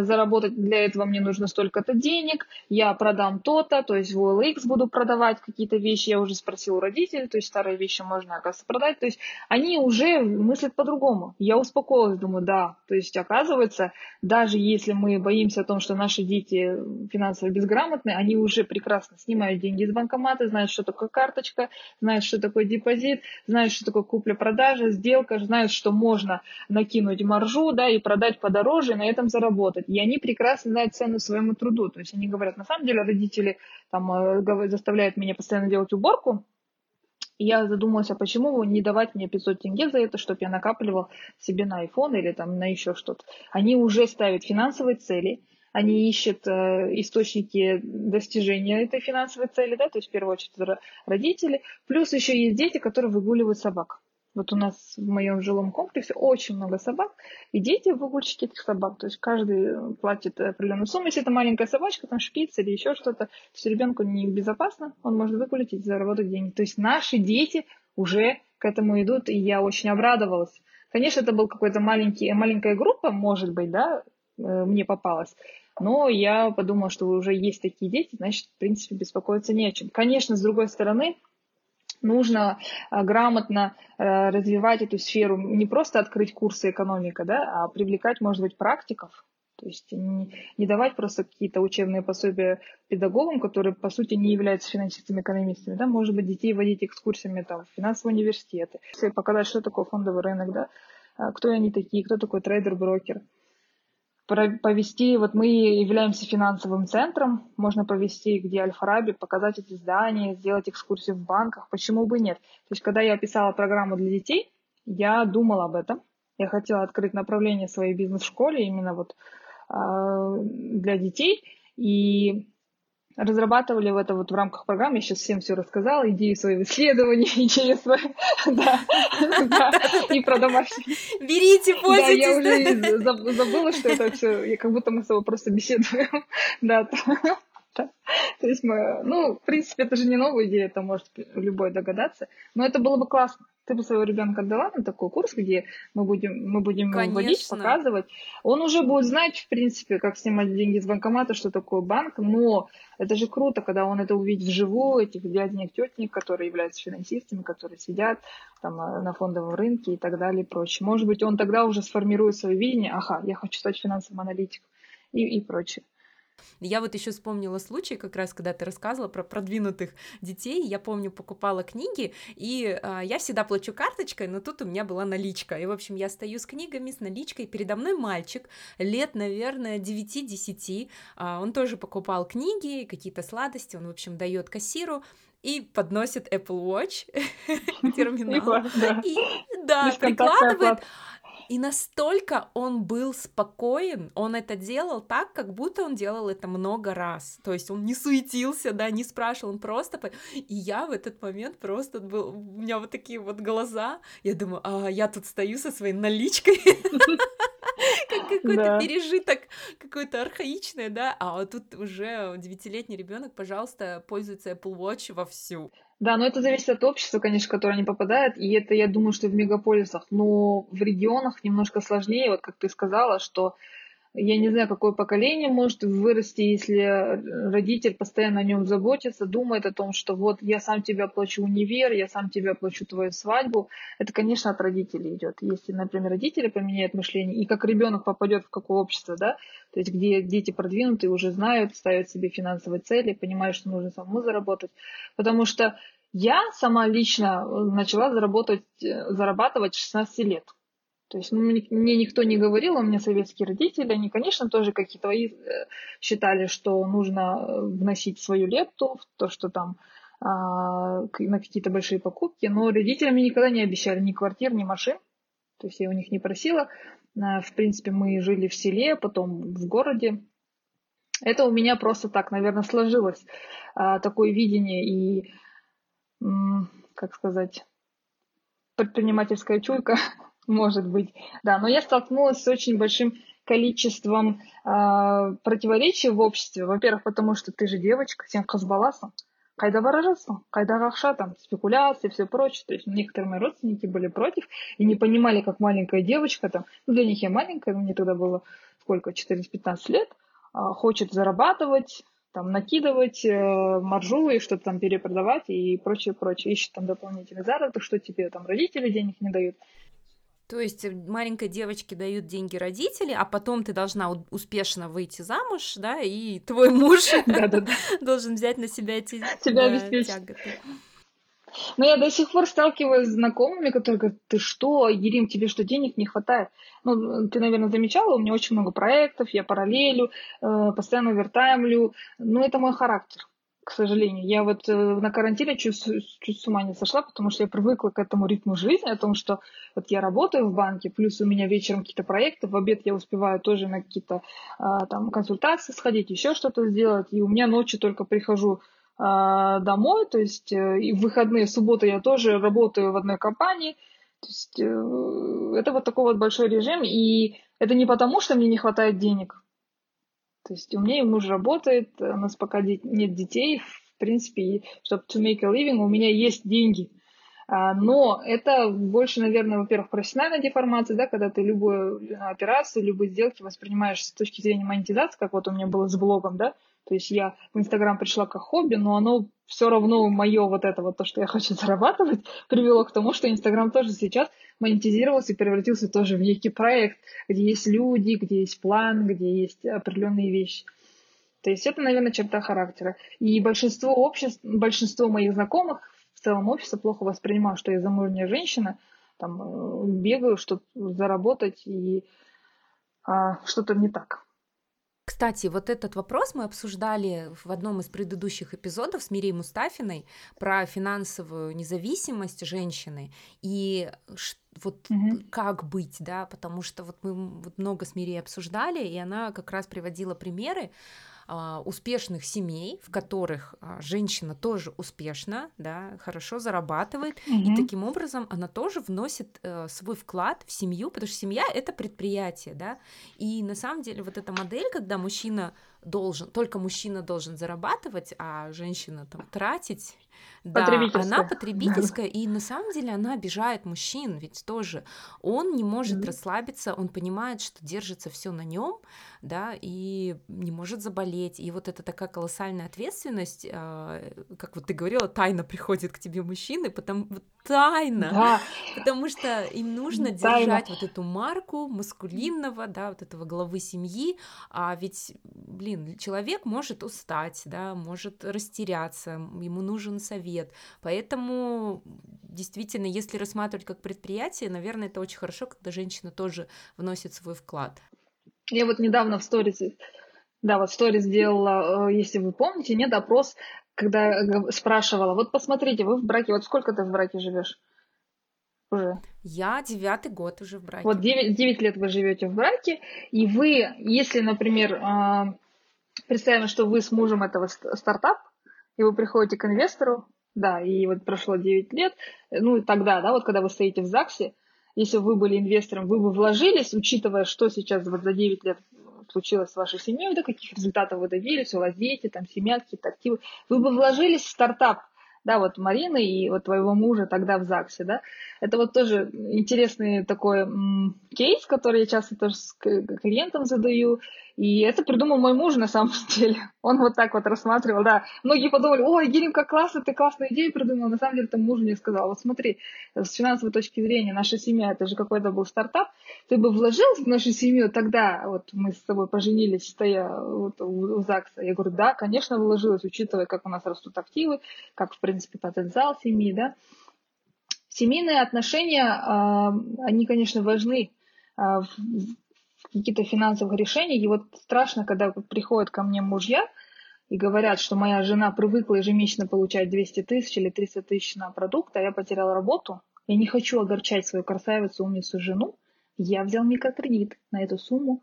[SPEAKER 2] заработать для этого мне нужно столько-то денег, я продам то-то, то есть в OLX буду продавать какие-то вещи, я уже спросила у родителей, то есть старые вещи можно, оказывается, продать. То есть они уже мыслят по-другому. Я успокоилась, думаю, да. То есть, оказывается, даже если мы боимся о том, что наши дети финансово безграмотные, они уже прекрасно снимают деньги из банкомата, знают, что такое карточка, знают, что такое депозит, знают, что такое купля-продажа, сделка, знают, что можно накинуть маржу, да, и продать подороже, и на этом заработать. И они прекрасно знают цену своему труду. То есть они говорят, на самом деле родители там э, заставляют меня постоянно делать уборку, и я задумалась, а почему не давать мне 500 тенге за это, чтобы я накапливал себе на iPhone или там на еще что-то. Они уже ставят финансовые цели, они ищут э, источники достижения этой финансовой цели, да, то есть в первую очередь родители, плюс еще есть дети, которые выгуливают собак. Вот у нас в моем жилом комплексе очень много собак, и дети выгульщики этих собак. То есть каждый платит определенную сумму. Если это маленькая собачка, там шпиц или еще что-то, то есть ребенку небезопасно, он может выгулить и заработать деньги. То есть наши дети уже к этому идут, и я очень обрадовалась. Конечно, это был какой-то маленький, маленькая группа, может быть, да, э, мне попалась. Но я подумала, что уже есть такие дети, значит, в принципе, беспокоиться не о чем. Конечно, с другой стороны, нужно а, грамотно а, развивать эту сферу, не просто открыть курсы экономика, да, а привлекать, может быть, практиков, то есть не, не давать просто какие-то учебные пособия педагогам, которые, по сути, не являются финансистами-экономистами, да, может быть, детей водить экскурсиями там, в финансовые университеты, показать, что такое фондовый рынок, да, а, кто они такие, кто такой трейдер-брокер повести, вот мы являемся финансовым центром, можно повести где Аль-Фараби, показать эти здания, сделать экскурсии в банках, почему бы нет. То есть, когда я писала программу для детей, я думала об этом. Я хотела открыть направление своей бизнес-школе именно вот э, для детей. И разрабатывали в это вот в рамках программы, я сейчас всем все рассказала, идеи своего исследования, идеи свои, да, да, и про домашние.
[SPEAKER 1] Берите, пользуйтесь.
[SPEAKER 2] Да, я уже забыла, что это все, как будто мы с тобой просто беседуем, да, то есть мы, ну, в принципе, это же не новая идея, это может любой догадаться, но это было бы классно ты бы своего ребенка отдала на такой курс, где мы будем, мы будем Конечно. водить, показывать. Он уже будет знать, в принципе, как снимать деньги с банкомата, что такое банк, но это же круто, когда он это увидит вживую, этих дяденек, тетенек, которые являются финансистами, которые сидят там э, на фондовом рынке и так далее и прочее. Может быть, он тогда уже сформирует свое видение, ага, я хочу стать финансовым аналитиком и, и прочее.
[SPEAKER 1] Я вот еще вспомнила случай, как раз когда ты рассказывала про продвинутых детей. Я помню, покупала книги, и э, я всегда плачу карточкой, но тут у меня была наличка. И, в общем, я стою с книгами, с наличкой. Передо мной мальчик, лет, наверное, 9-10. Э, а, он тоже покупал книги, какие-то сладости. Он, в общем, дает кассиру и подносит Apple Watch терминал. И, да, прикладывает. И настолько он был спокоен, он это делал так, как будто он делал это много раз. То есть он не суетился, да, не спрашивал, он просто... И я в этот момент просто был... У меня вот такие вот глаза. Я думаю, а я тут стою со своей наличкой. Как какой-то пережиток, какое-то архаичное, да, а вот тут уже девятилетний ребенок, пожалуйста, пользуется Apple Watch вовсю.
[SPEAKER 2] Да, но это зависит от общества, конечно, в которое они попадают, и это, я думаю, что в мегаполисах, но в регионах немножко сложнее, вот как ты сказала, что я не знаю, какое поколение может вырасти, если родитель постоянно о нем заботится, думает о том, что вот я сам тебе оплачу универ, я сам тебе оплачу твою свадьбу. Это, конечно, от родителей идет. Если, например, родители поменяют мышление, и как ребенок попадет в какое общество, да, то есть где дети продвинутые уже знают, ставят себе финансовые цели, понимают, что нужно самому заработать. Потому что я сама лично начала заработать, зарабатывать 16 лет. То есть ну, мне никто не говорил, у меня советские родители, они, конечно, тоже, как и твои, э, считали, что нужно э, вносить свою лепту в то, что там а, на какие-то большие покупки, но родителям никогда не обещали ни квартир, ни машин, то есть я у них не просила. А, в принципе, мы жили в селе, потом в городе. Это у меня просто так, наверное, сложилось а, такое видение и, как сказать, предпринимательская чуйка Может быть, да. Но я столкнулась с очень большим количеством э, противоречий в обществе. Во-первых, потому что ты же девочка, сен казбаласом. Кайда баражасом, кайда рахша, там, спекуляции, все прочее. То есть некоторые мои родственники были против и не понимали, как маленькая девочка, там, ну, для них я маленькая, мне тогда было сколько, 14-15 лет, э, хочет зарабатывать, там, накидывать э, маржу и что-то там перепродавать и прочее, прочее. Ищет там дополнительный заработок, что тебе там родители денег не дают.
[SPEAKER 1] То есть маленькой девочке дают деньги родители, а потом ты должна успешно выйти замуж, да, и твой муж должен взять на себя эти тяготы.
[SPEAKER 2] Но я до сих пор сталкиваюсь с знакомыми, которые говорят, ты что, Ерим, тебе что, денег не хватает? Ну, ты, наверное, замечала, у меня очень много проектов, я параллелю, э, постоянно вертаймлю, но это мой характер к сожалению. Я вот э, на карантине чуть, чуть с ума не сошла, потому что я привыкла к этому ритму жизни, о том, что вот я работаю в банке, плюс у меня вечером какие-то проекты, в обед я успеваю тоже на какие-то а, там консультации сходить, еще что-то сделать, и у меня ночью только прихожу а, домой, то есть э, и в выходные, в субботу я тоже работаю в одной компании, То есть э, это вот такой вот большой режим, и это не потому, что мне не хватает денег. То есть у меня и муж работает, у нас пока нет детей, в принципе, чтобы to make a living у меня есть деньги. А, но это больше, наверное, во-первых, профессиональная деформация, да, когда ты любую операцию, любые сделки воспринимаешь с точки зрения монетизации, как вот у меня было с блогом, да, то есть я в Инстаграм пришла как хобби, но оно все равно мое вот это вот то, что я хочу зарабатывать, привело к тому, что Инстаграм тоже сейчас монетизировался и превратился тоже в некий проект, где есть люди, где есть план, где есть определенные вещи. То есть это, наверное, черта характера. И большинство обществ, большинство моих знакомых в целом общество плохо воспринимало, что я замужняя женщина, там, э, бегаю, чтобы заработать, и а, что-то не так.
[SPEAKER 1] Кстати, вот этот вопрос мы обсуждали в одном из предыдущих эпизодов с Мирией Мустафиной про финансовую независимость женщины и вот угу. как быть, да, потому что вот мы вот много с Мирией обсуждали, и она как раз приводила примеры, успешных семей, в которых а, женщина тоже успешна, да, хорошо зарабатывает, угу. и таким образом она тоже вносит э, свой вклад в семью, потому что семья это предприятие, да, и на самом деле вот эта модель, когда мужчина должен, только мужчина должен зарабатывать, а женщина там тратить, да, она потребительская, и на самом деле она обижает мужчин, ведь тоже он не может mm-hmm. расслабиться, он понимает, что держится все на нем, да, и не может заболеть, и вот это такая колоссальная ответственность, э, как вот ты говорила, тайно приходит к тебе мужчины, потому тайна, да. потому что им нужно тайна. держать вот эту марку маскулинного, да, вот этого главы семьи, а ведь, блин, человек может устать, да, может растеряться, ему нужен совет, поэтому действительно, если рассматривать как предприятие, наверное, это очень хорошо, когда женщина тоже вносит свой вклад.
[SPEAKER 2] Я вот недавно в сторис, да, вот в сторис сделала, э, если вы помните, нет, опрос когда спрашивала, вот посмотрите, вы в браке, вот сколько ты в браке живешь?
[SPEAKER 1] Уже. Я девятый год уже в браке.
[SPEAKER 2] Вот девять 9 лет вы живете в браке, и вы, если, например, а, представим, что вы с мужем этого стартап, и вы приходите к инвестору, да, и вот прошло 9 лет, ну и тогда, да, вот когда вы стоите в ЗАГСе, если вы были инвестором, вы бы вложились, учитывая, что сейчас вот за 9 лет случилось с вашей семьей, да, каких результатов вы добились, у вас дети, там, семья, какие-то активы, вы бы вложились в стартап, да, вот Марины и вот твоего мужа тогда в ЗАГСе, да, это вот тоже интересный такой м- кейс, который я часто тоже с клиентам задаю, и это придумал мой муж на самом деле. Он вот так вот рассматривал, да. Многие подумали, ой, Гирим, как классно, ты классную идею придумал. На самом деле, это муж мне сказал, вот смотри, с финансовой точки зрения, наша семья, это же какой-то был стартап, ты бы вложил в нашу семью тогда, вот мы с тобой поженились, стоя вот у ЗАГСа. Я говорю, да, конечно, вложилась, учитывая, как у нас растут активы, как, в принципе, потенциал семьи, да. Семейные отношения, а, они, конечно, важны какие-то финансовых решений. И вот страшно, когда приходят ко мне мужья и говорят, что моя жена привыкла ежемесячно получать 200 тысяч или 300 тысяч на продукт, а я потеряла работу. Я не хочу огорчать свою красавицу, умницу жену. Я взял микрокредит на эту сумму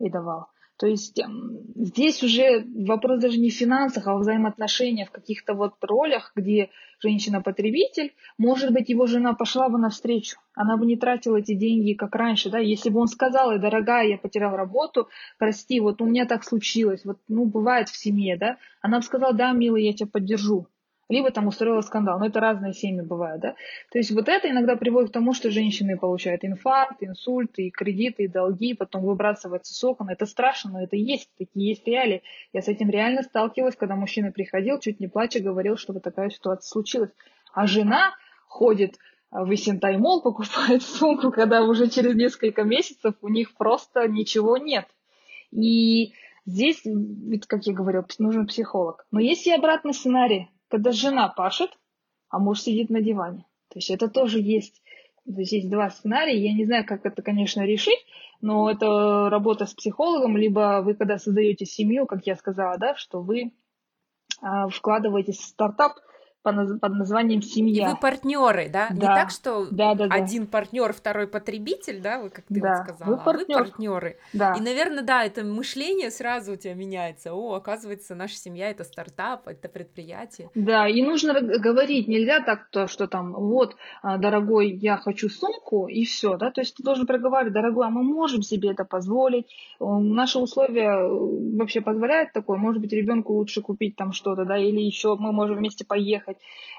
[SPEAKER 2] и давал. То есть эм, здесь уже вопрос даже не в финансах, а в взаимоотношениях, в каких-то вот ролях, где женщина-потребитель, может быть, его жена пошла бы навстречу, она бы не тратила эти деньги, как раньше, да, если бы он сказал, и дорогая, я потерял работу, прости, вот у меня так случилось, вот, ну, бывает в семье, да, она бы сказала, да, милый, я тебя поддержу, либо там устроила скандал. Но это разные семьи бывают, да. То есть вот это иногда приводит к тому, что женщины получают инфаркт, инсульт, и кредиты, и долги, потом выбрасываются с окон. Это страшно, но это есть, такие есть реалии. Я с этим реально сталкивалась, когда мужчина приходил, чуть не плача, говорил, что вот такая ситуация случилась. А жена ходит в Исентаймол, покупает сумку, когда уже через несколько месяцев у них просто ничего нет. И здесь, как я говорила, нужен психолог. Но есть и обратный сценарий когда жена пашет, а муж сидит на диване. То есть это тоже есть. То есть есть два сценария. Я не знаю, как это, конечно, решить, но это работа с психологом, либо вы, когда создаете семью, как я сказала, да, что вы а, вкладываетесь в стартап, под, названием семья.
[SPEAKER 1] И вы партнеры, да?
[SPEAKER 2] Да.
[SPEAKER 1] Не так, что
[SPEAKER 2] да, да, да.
[SPEAKER 1] один партнер, второй потребитель, да, вы как ты
[SPEAKER 2] да.
[SPEAKER 1] вот сказала,
[SPEAKER 2] вы партнер.
[SPEAKER 1] а вы партнеры.
[SPEAKER 2] Да.
[SPEAKER 1] И, наверное, да, это мышление сразу у тебя меняется. О, оказывается, наша семья это стартап, это предприятие.
[SPEAKER 2] Да, и нужно говорить, нельзя так, то, что там, вот, а, дорогой, я хочу сумку, и все, да, то есть ты должен проговаривать, дорогой, а мы можем себе это позволить, наши условия э, вообще позволяют такое, может быть, ребенку лучше купить там что-то, да, или еще мы можем вместе поехать.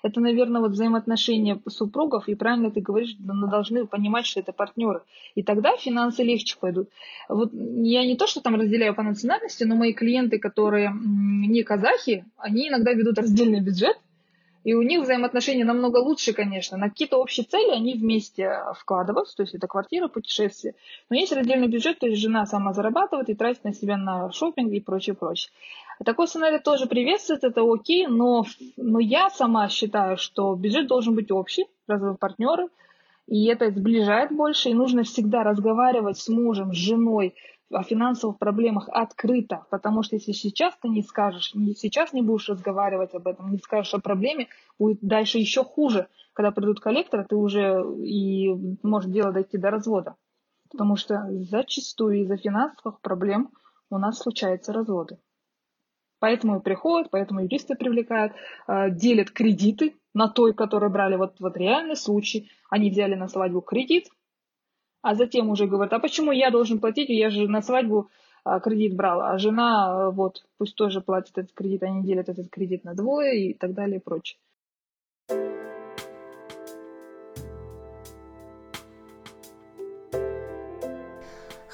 [SPEAKER 2] Это, наверное, вот взаимоотношения супругов, и правильно ты говоришь, мы должны понимать, что это партнеры. И тогда финансы легче пойдут. Вот я не то, что там разделяю по национальности, но мои клиенты, которые не казахи, они иногда ведут раздельный бюджет, и у них взаимоотношения намного лучше, конечно. На какие-то общие цели они вместе вкладываются, то есть это квартира, путешествие. Но есть раздельный бюджет, то есть жена сама зарабатывает и тратит на себя на шопинг и прочее, прочее. Такой сценарий тоже приветствует, это окей, но, но я сама считаю, что бюджет должен быть общий, раз вы партнеры, и это сближает больше, и нужно всегда разговаривать с мужем, с женой о финансовых проблемах открыто, потому что если сейчас ты не скажешь, сейчас не будешь разговаривать об этом, не скажешь о проблеме, будет дальше еще хуже. Когда придут коллекторы, ты уже и может дело дойти до развода. Потому что зачастую из-за финансовых проблем у нас случаются разводы. Поэтому приходят, поэтому юристы привлекают, э, делят кредиты на той, которые брали. Вот, вот реальный случай. Они взяли на свадьбу кредит, а затем уже говорят, а почему я должен платить, я же на свадьбу а, кредит брал, а жена э, вот пусть тоже платит этот кредит, они делят этот кредит на двое и так далее и прочее.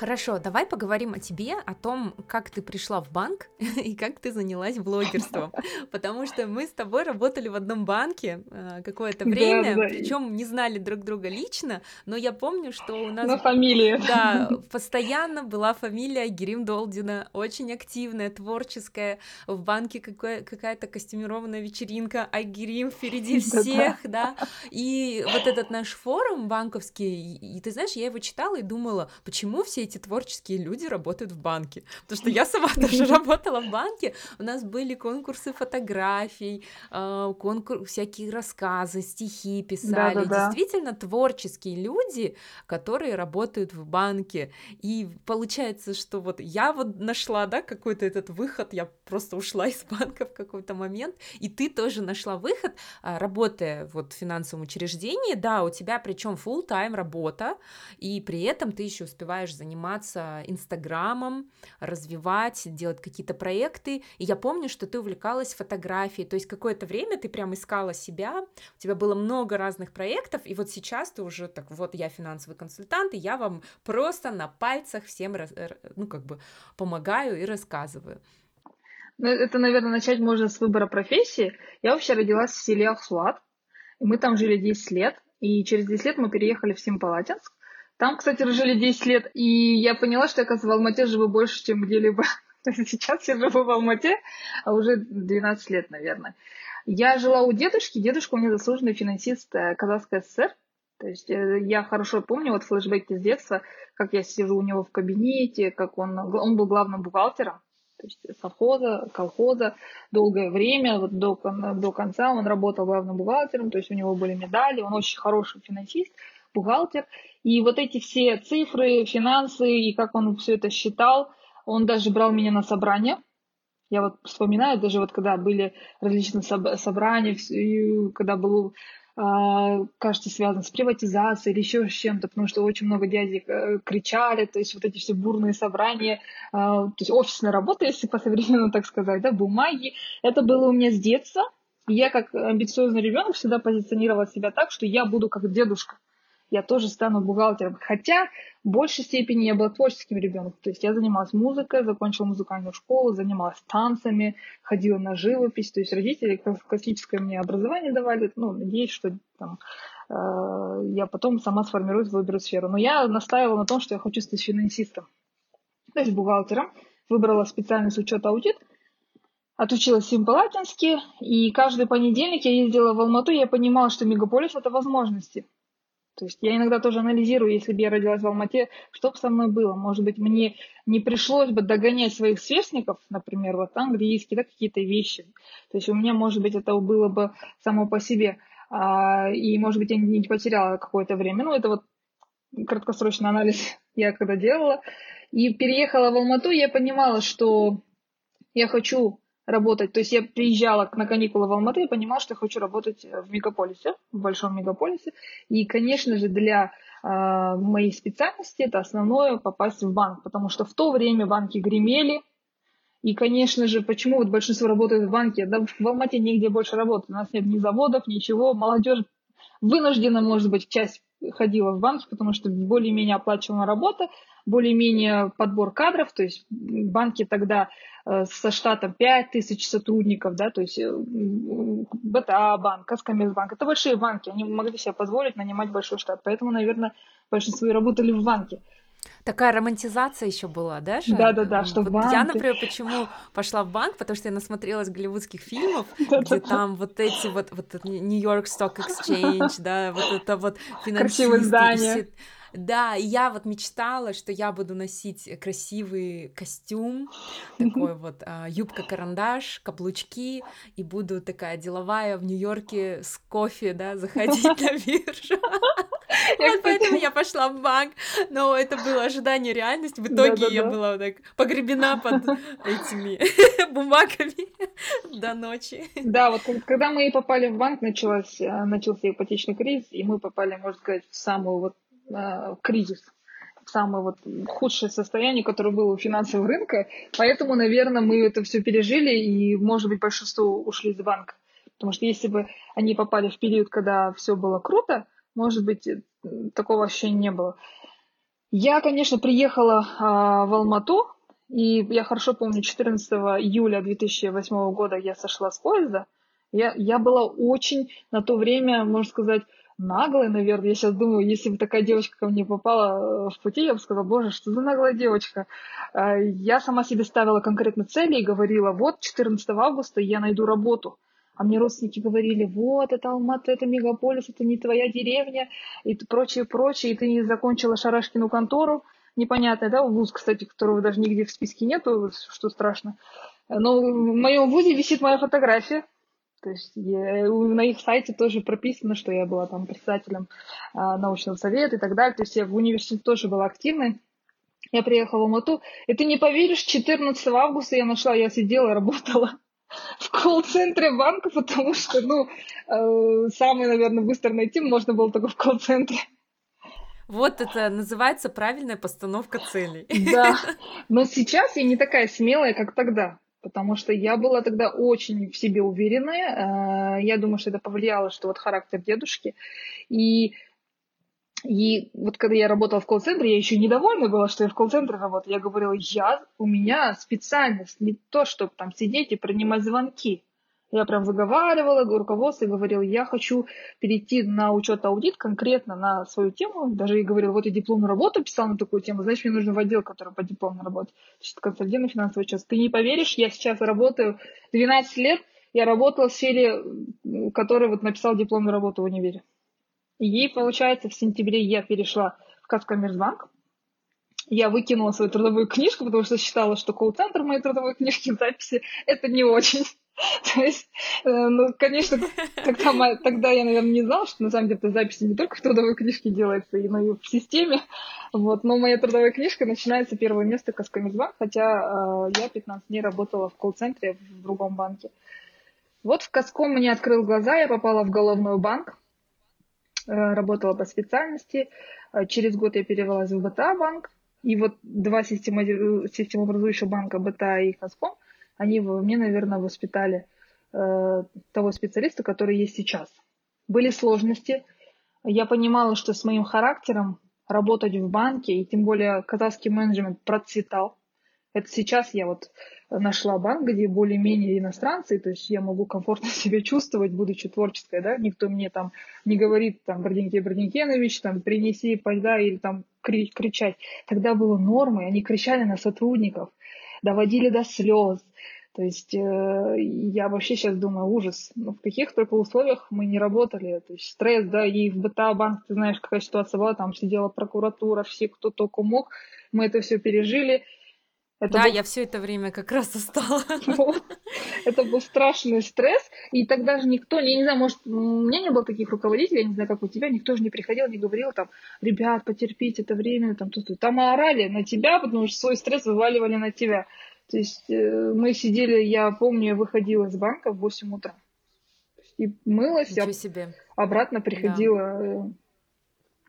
[SPEAKER 1] Хорошо, давай поговорим о тебе, о том, как ты пришла в банк и как ты занялась блогерством. Потому что мы с тобой работали в одном банке э, какое-то время, да, да. причем не знали друг друга лично, но я помню, что у нас...
[SPEAKER 2] На фамилии.
[SPEAKER 1] Да, постоянно была фамилия Герим Долдина, очень активная, творческая. В банке какая-то костюмированная вечеринка, а Герим впереди всех, да. И вот этот наш форум банковский, и ты знаешь, я его читала и думала, почему все эти творческие люди работают в банке. Потому что я сама тоже работала в банке. У нас были конкурсы фотографий, а, конкурс, всякие рассказы, стихи писали. Да, да, да. Действительно творческие люди, которые работают в банке. И получается, что вот я вот нашла, да, какой-то этот выход, я просто ушла из банка в какой-то момент, и ты тоже нашла выход, а, работая вот в финансовом учреждении, да, у тебя причем full time работа, и при этом ты еще успеваешь заниматься заниматься Инстаграмом, развивать, делать какие-то проекты. И я помню, что ты увлекалась фотографией, то есть какое-то время ты прям искала себя, у тебя было много разных проектов, и вот сейчас ты уже так, вот я финансовый консультант, и я вам просто на пальцах всем, ну, как бы помогаю и рассказываю.
[SPEAKER 2] Ну, это, наверное, начать можно с выбора профессии. Я вообще родилась в селе Ахсуат. Мы там жили 10 лет, и через 10 лет мы переехали в Семипалатинск. Там, кстати, жили 10 лет, и я поняла, что, я, оказывается, в Алмате живу больше, чем где-либо. Сейчас я живу в Алмате, а уже 12 лет, наверное. Я жила у дедушки. Дедушка у меня заслуженный финансист э, Казахской ССР. То есть э, я хорошо помню вот флешбеки с детства, как я сижу у него в кабинете, как он, он был главным бухгалтером то есть совхоза, колхоза долгое время, вот до, до конца он работал главным бухгалтером, то есть у него были медали, он очень хороший финансист, бухгалтер. И вот эти все цифры, финансы и как он все это считал, он даже брал меня на собрания. Я вот вспоминаю, даже вот когда были различные собрания, когда был а, кажется, связан с приватизацией или еще с чем-то, потому что очень много дядек э, кричали, то есть вот эти все бурные собрания, а, то есть офисная работа, если по-современному так сказать, да, бумаги. Это было у меня с детства. Я как амбициозный ребенок всегда позиционировала себя так, что я буду как дедушка я тоже стану бухгалтером. Хотя в большей степени я была творческим ребенком. То есть я занималась музыкой, закончила музыкальную школу, занималась танцами, ходила на живопись. То есть родители классическое мне образование давали. Ну, надеюсь, что там, э, я потом сама сформирую выберу сферу. Но я настаивала на том, что я хочу стать финансистом. То есть бухгалтером. Выбрала специальность учет аудит. Отучилась в Симпалатинске, и каждый понедельник я ездила в Алмату, и я понимала, что мегаполис — это возможности. То есть я иногда тоже анализирую, если бы я родилась в Алмате, что бы со мной было. Может быть, мне не пришлось бы догонять своих сверстников, например, вот английский, да, какие-то вещи. То есть у меня, может быть, это было бы само по себе. А, и, может быть, я не потеряла какое-то время. Ну, это вот краткосрочный анализ я когда делала. И переехала в Алмату, я понимала, что я хочу работать. То есть я приезжала на каникулы в Алматы и понимала, что я хочу работать в мегаполисе, в большом мегаполисе. И, конечно же, для э, моей специальности это основное попасть в банк, потому что в то время банки гремели. И, конечно же, почему вот большинство работает в банке? Да в Алмате нигде больше работать. У нас нет ни заводов, ничего. Молодежь вынуждена, может быть, часть ходила в банки, потому что более-менее оплачиваемая работа, более-менее подбор кадров, то есть банки тогда э, со штатом 5 тысяч сотрудников, да, то есть э, БТА банк, Казкомерцбанк, это большие банки, они могли себе позволить нанимать большой штат, поэтому, наверное, большинство и работали в банке.
[SPEAKER 1] Такая романтизация еще была, да?
[SPEAKER 2] Да, да, да, что
[SPEAKER 1] вот
[SPEAKER 2] банк.
[SPEAKER 1] Я, например, почему пошла в банк, потому что я насмотрелась голливудских фильмов, где там вот эти вот, вот Нью-Йорк Stock Exchange, да, вот это вот
[SPEAKER 2] финансисты. здания.
[SPEAKER 1] Да, и я вот мечтала, что я буду носить красивый костюм, такой вот а, юбка-карандаш, каблучки, и буду такая деловая в Нью-Йорке с кофе, да, заходить на биржу. Вот поэтому я пошла в банк, но это было ожидание реальности. В итоге я была так погребена под этими бумагами до ночи.
[SPEAKER 2] Да, вот когда мы попали в банк, началась, э, начался ипотечный кризис, и мы попали, можно сказать, в самую вот кризис самое вот худшее состояние, которое было у финансового рынка. Поэтому, наверное, мы это все пережили, и, может быть, большинство ушли из банка. Потому что если бы они попали в период, когда все было круто, может быть, э, такого ощущения не было. Я, конечно, приехала а, в Алмату, и я хорошо помню, 14 июля 2008 года я сошла с поезда. Я, я была очень на то время, можно сказать, наглой, наверное. Я сейчас думаю, если бы такая девочка ко мне попала э, в пути, я бы сказала, боже, что за наглая девочка. А, я сама себе ставила конкретно цели и говорила, вот 14 августа я найду работу. А мне родственники говорили, вот, это Алмата, это мегаполис, это не твоя деревня, и прочее, прочее, и ты не закончила Шарашкину контору, непонятно, да, вуз, кстати, которого даже нигде в списке нету, что страшно. Но в моем вузе висит моя фотография, то есть я, на их сайте тоже прописано, что я была там председателем а, научного совета и так далее. То есть я в университете тоже была активной. Я приехала в Алмату. И ты не поверишь, 14 августа я нашла, я сидела, работала в колл-центре банка, потому что, ну, э, самый, наверное, быстро найти можно было только в колл-центре.
[SPEAKER 1] Вот это называется правильная постановка целей.
[SPEAKER 2] Да, но сейчас я не такая смелая, как тогда, потому что я была тогда очень в себе уверенная. Э, я думаю, что это повлияло, что вот характер дедушки. И и вот когда я работала в колл-центре, я еще недовольна была, что я в колл-центре работаю. Я говорила, я, у меня специальность не то, чтобы там сидеть и принимать звонки. Я прям выговаривала руководство и говорила, я хочу перейти на учет аудит конкретно на свою тему. Даже и говорила, вот я дипломную работу писала на такую тему, значит, мне нужно в отдел, который по дипломной работе. Значит, консультативный финансовый учет. Ты не поверишь, я сейчас работаю 12 лет, я работала в сфере, которая вот написал дипломную работу в универе. И, получается, в сентябре я перешла в Казкоммерцбанк. Я выкинула свою трудовую книжку, потому что считала, что колл-центр моей трудовой книжки записи – это не очень. То есть, э, ну, конечно, тогда, тогда я, наверное, не знала, что на самом деле записи не только в трудовой книжке делается, но и в системе. Вот. Но моя трудовая книжка начинается первое место Казкоммерцбанк, хотя э, я 15 дней работала в колл-центре в другом банке. Вот в Казком мне открыл глаза, я попала в головной банк, Э, работала по специальности. Э, через год я перевелась в БТА банк. И вот два системообразующих банка БТА и Хаском, они мне, наверное, воспитали э, того специалиста, который есть сейчас. Были сложности. Я понимала, что с моим характером работать в банке, и тем более казахский менеджмент процветал. Это сейчас я вот нашла банк, где более-менее иностранцы, то есть я могу комфортно себя чувствовать, будучи творческой, да, никто мне там не говорит, там, Бродинке Бродинкенович, там, принеси, да, или там кричать. Тогда было нормой, они кричали на сотрудников, доводили до слез, То есть э, я вообще сейчас думаю, ужас. Ну, в каких только условиях мы не работали. То есть стресс, да, и в БТА банк, ты знаешь, какая ситуация была, там сидела прокуратура, все, кто только мог. Мы это все пережили.
[SPEAKER 1] Это да, был... я все это время как раз устала. Вот.
[SPEAKER 2] Это был страшный стресс, и тогда же никто, я не знаю, может, у меня не было таких руководителей, я не знаю, как у тебя, никто же не приходил, не говорил там, ребят, потерпите, это время, там, тут, тут. Там орали на тебя, потому что свой стресс вываливали на тебя. То есть э, мы сидели, я помню, я выходила из банка в 8 утра. И мылась,
[SPEAKER 1] Ничего себе.
[SPEAKER 2] обратно приходила да э,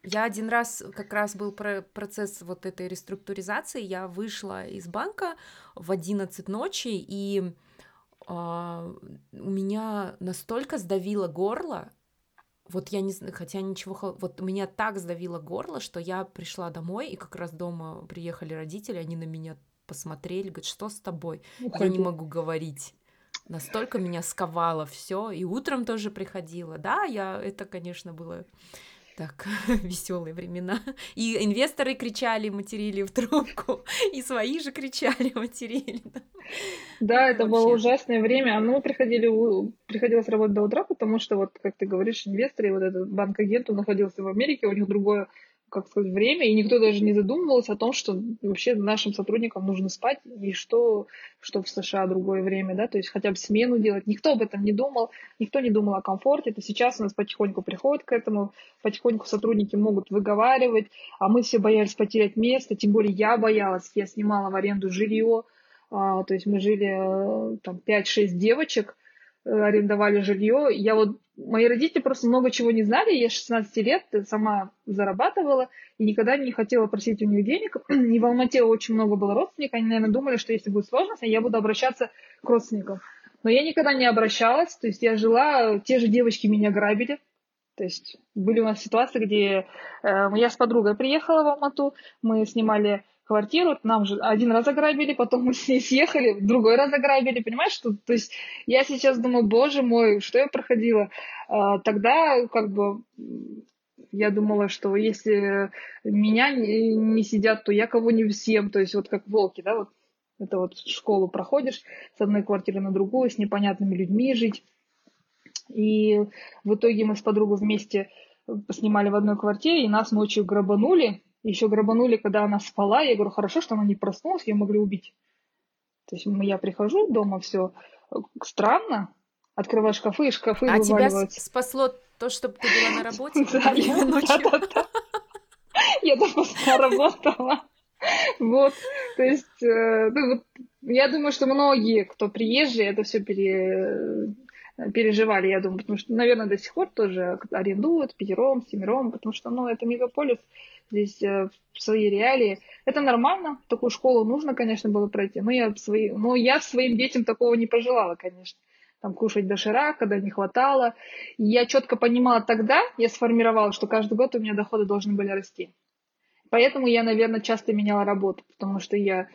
[SPEAKER 1] я один раз, как раз был про процесс вот этой реструктуризации, я вышла из банка в 11 ночи, и э, у меня настолько сдавило горло, вот я не знаю, хотя ничего, вот меня так сдавило горло, что я пришла домой, и как раз дома приехали родители, они на меня посмотрели, говорят, что с тобой? Уходи. Я не могу говорить. Настолько меня сковало все, и утром тоже приходила. Да, я это, конечно, было так, веселые времена. И инвесторы кричали, материли в трубку, и свои же кричали, материли.
[SPEAKER 2] Да, это было ужасное время. А мы приходили, приходилось работать до утра, потому что, вот, как ты говоришь, инвесторы, вот этот банк-агент, он находился в Америке, у них другое как сказать, время, и никто даже не задумывался о том, что вообще нашим сотрудникам нужно спать, и что, что в США другое время, да, то есть хотя бы смену делать. Никто об этом не думал, никто не думал о комфорте. Это сейчас у нас потихоньку приходит к этому, потихоньку сотрудники могут выговаривать, а мы все боялись потерять место, тем более я боялась, я снимала в аренду жилье, а, то есть мы жили э, там 5-6 девочек, арендовали жилье. Я вот мои родители просто много чего не знали. Я 16 лет сама зарабатывала и никогда не хотела просить у них денег. И в Алмате очень много было родственников. Они, наверное, думали, что если будет сложность, я буду обращаться к родственникам. Но я никогда не обращалась. То есть я жила, те же девочки меня грабили. То есть были у нас ситуации, где э, я с подругой приехала в Алмату, мы снимали квартиру, нам же один раз ограбили, потом мы с ней съехали, другой раз ограбили, понимаешь, что, то есть я сейчас думаю, боже мой, что я проходила. А, тогда как бы я думала, что если меня не, сидят, то я кого не всем, то есть вот как волки, да, вот это вот школу проходишь с одной квартиры на другую, с непонятными людьми жить. И в итоге мы с подругой вместе снимали в одной квартире, и нас ночью грабанули, еще грабанули, когда она спала. Я говорю, хорошо, что она не проснулась, ее могли убить. То есть я прихожу дома, все странно, открываю шкафы, и шкафы а
[SPEAKER 1] вываливаются. тебя спасло то, что ты была на работе? Да, я,
[SPEAKER 2] я допоздна работала. Вот, то есть, э, ну, вот, я думаю, что многие, кто приезжие, это все пере, переживали, я думаю, потому что, наверное, до сих пор тоже арендуют пятером, семером, потому что, ну, это мегаполис, здесь э, свои реалии. Это нормально, такую школу нужно, конечно, было пройти, но я, свои, но я своим детям такого не пожелала, конечно. Там кушать доширак, когда не хватало. И я четко понимала тогда, я сформировала, что каждый год у меня доходы должны были расти. Поэтому я, наверное, часто меняла работу, потому что я э,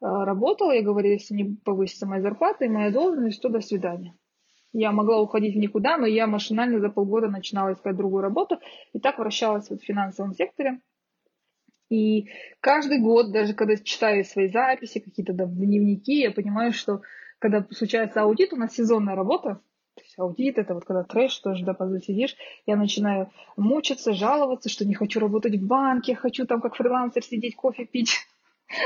[SPEAKER 2] работала, я говорила, если не повысится моя зарплата и моя должность, то до свидания. Я могла уходить в никуда, но я машинально за полгода начинала искать другую работу и так вращалась вот в финансовом секторе. И каждый год, даже когда читаю свои записи, какие-то да, дневники, я понимаю, что когда случается аудит, у нас сезонная работа, то есть аудит это вот когда трэш, тоже да, позу сидишь, я начинаю мучиться, жаловаться, что не хочу работать в банке, хочу там как фрилансер сидеть, кофе пить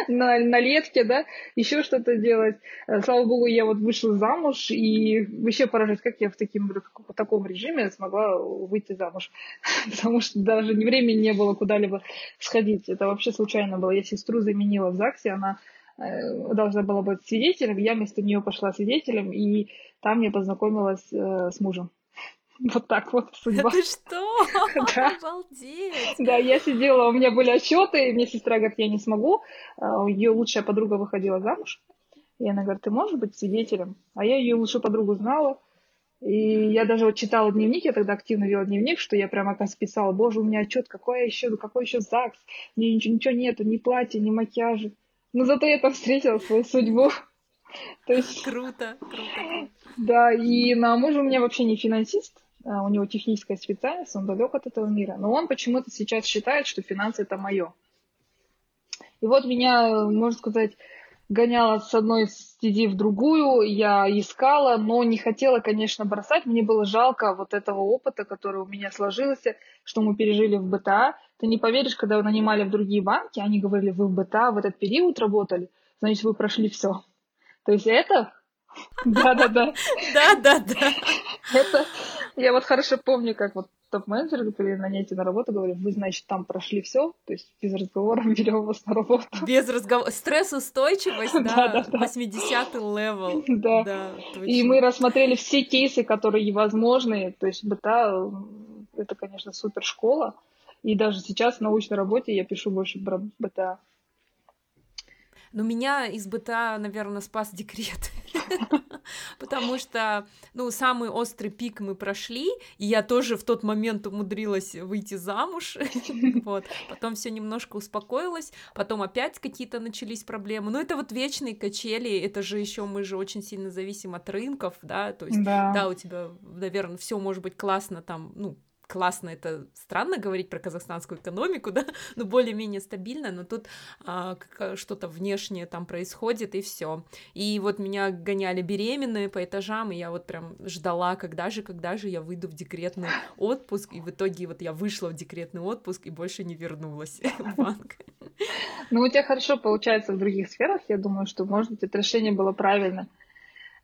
[SPEAKER 2] на, на летке, да, еще что-то делать. Э, слава богу, я вот вышла замуж, и вообще поражаюсь, как я в, таким, в таком режиме смогла выйти замуж. Потому что даже времени не было куда-либо сходить. Это вообще случайно было. Я сестру заменила в ЗАГСе, она э, должна была быть свидетелем, я вместо нее пошла свидетелем, и там я познакомилась э, с мужем. Вот так вот судьба.
[SPEAKER 1] Ты что? Да. Обалдеть!
[SPEAKER 2] Да, я сидела, у меня были отчеты, и мне сестра говорит, я не смогу. А, ее лучшая подруга выходила замуж. И она говорит, ты можешь быть свидетелем? А я ее лучшую подругу знала. И я даже вот читала дневник, я тогда активно вела дневник, что я прямо как писала, боже, у меня отчет, какой еще, какой еще ЗАГС, мне ничего, ничего нету, ни платья, ни макияжа. Но зато я там встретила свою судьбу.
[SPEAKER 1] То есть... Круто, круто.
[SPEAKER 2] Да, и на мужа у меня вообще не финансист, у него техническая специальность, он далек от этого мира, но он почему-то сейчас считает, что финансы это мое. И вот меня, можно сказать, гоняла с одной стези в другую, я искала, но не хотела, конечно, бросать. Мне было жалко вот этого опыта, который у меня сложился, что мы пережили в БТА. Ты не поверишь, когда нанимали в другие банки, они говорили, вы в БТА в этот период работали, значит, вы прошли все. То есть это... Да-да-да.
[SPEAKER 1] Да-да-да.
[SPEAKER 2] Это... Я вот хорошо помню, как вот топ-менеджеры при нанятии на работу говорят, вы, значит, там прошли все, то есть без разговоров берем вас на работу.
[SPEAKER 1] Без разговора. Стрессоустойчивость, да, 80-й level.
[SPEAKER 2] Да. И мы рассмотрели все кейсы, которые возможны, то есть БТА, это, конечно, супер школа, и даже сейчас в научной работе я пишу больше про БТА.
[SPEAKER 1] Но меня из БТА, наверное, спас декрет. Потому что, ну, самый острый пик мы прошли, и я тоже в тот момент умудрилась выйти замуж. Вот. Потом все немножко успокоилось, потом опять какие-то начались проблемы. Но это вот вечные качели, это же еще мы же очень сильно зависим от рынков, да, то есть, да, да у тебя, наверное, все может быть классно там, ну, классно, это странно говорить про казахстанскую экономику, да, но более-менее стабильно, но тут а, что-то внешнее там происходит, и все. И вот меня гоняли беременные по этажам, и я вот прям ждала, когда же, когда же я выйду в декретный отпуск, и в итоге вот я вышла в декретный отпуск и больше не вернулась в банк.
[SPEAKER 2] Ну, у тебя хорошо получается в других сферах, я думаю, что, может быть, это решение было правильно.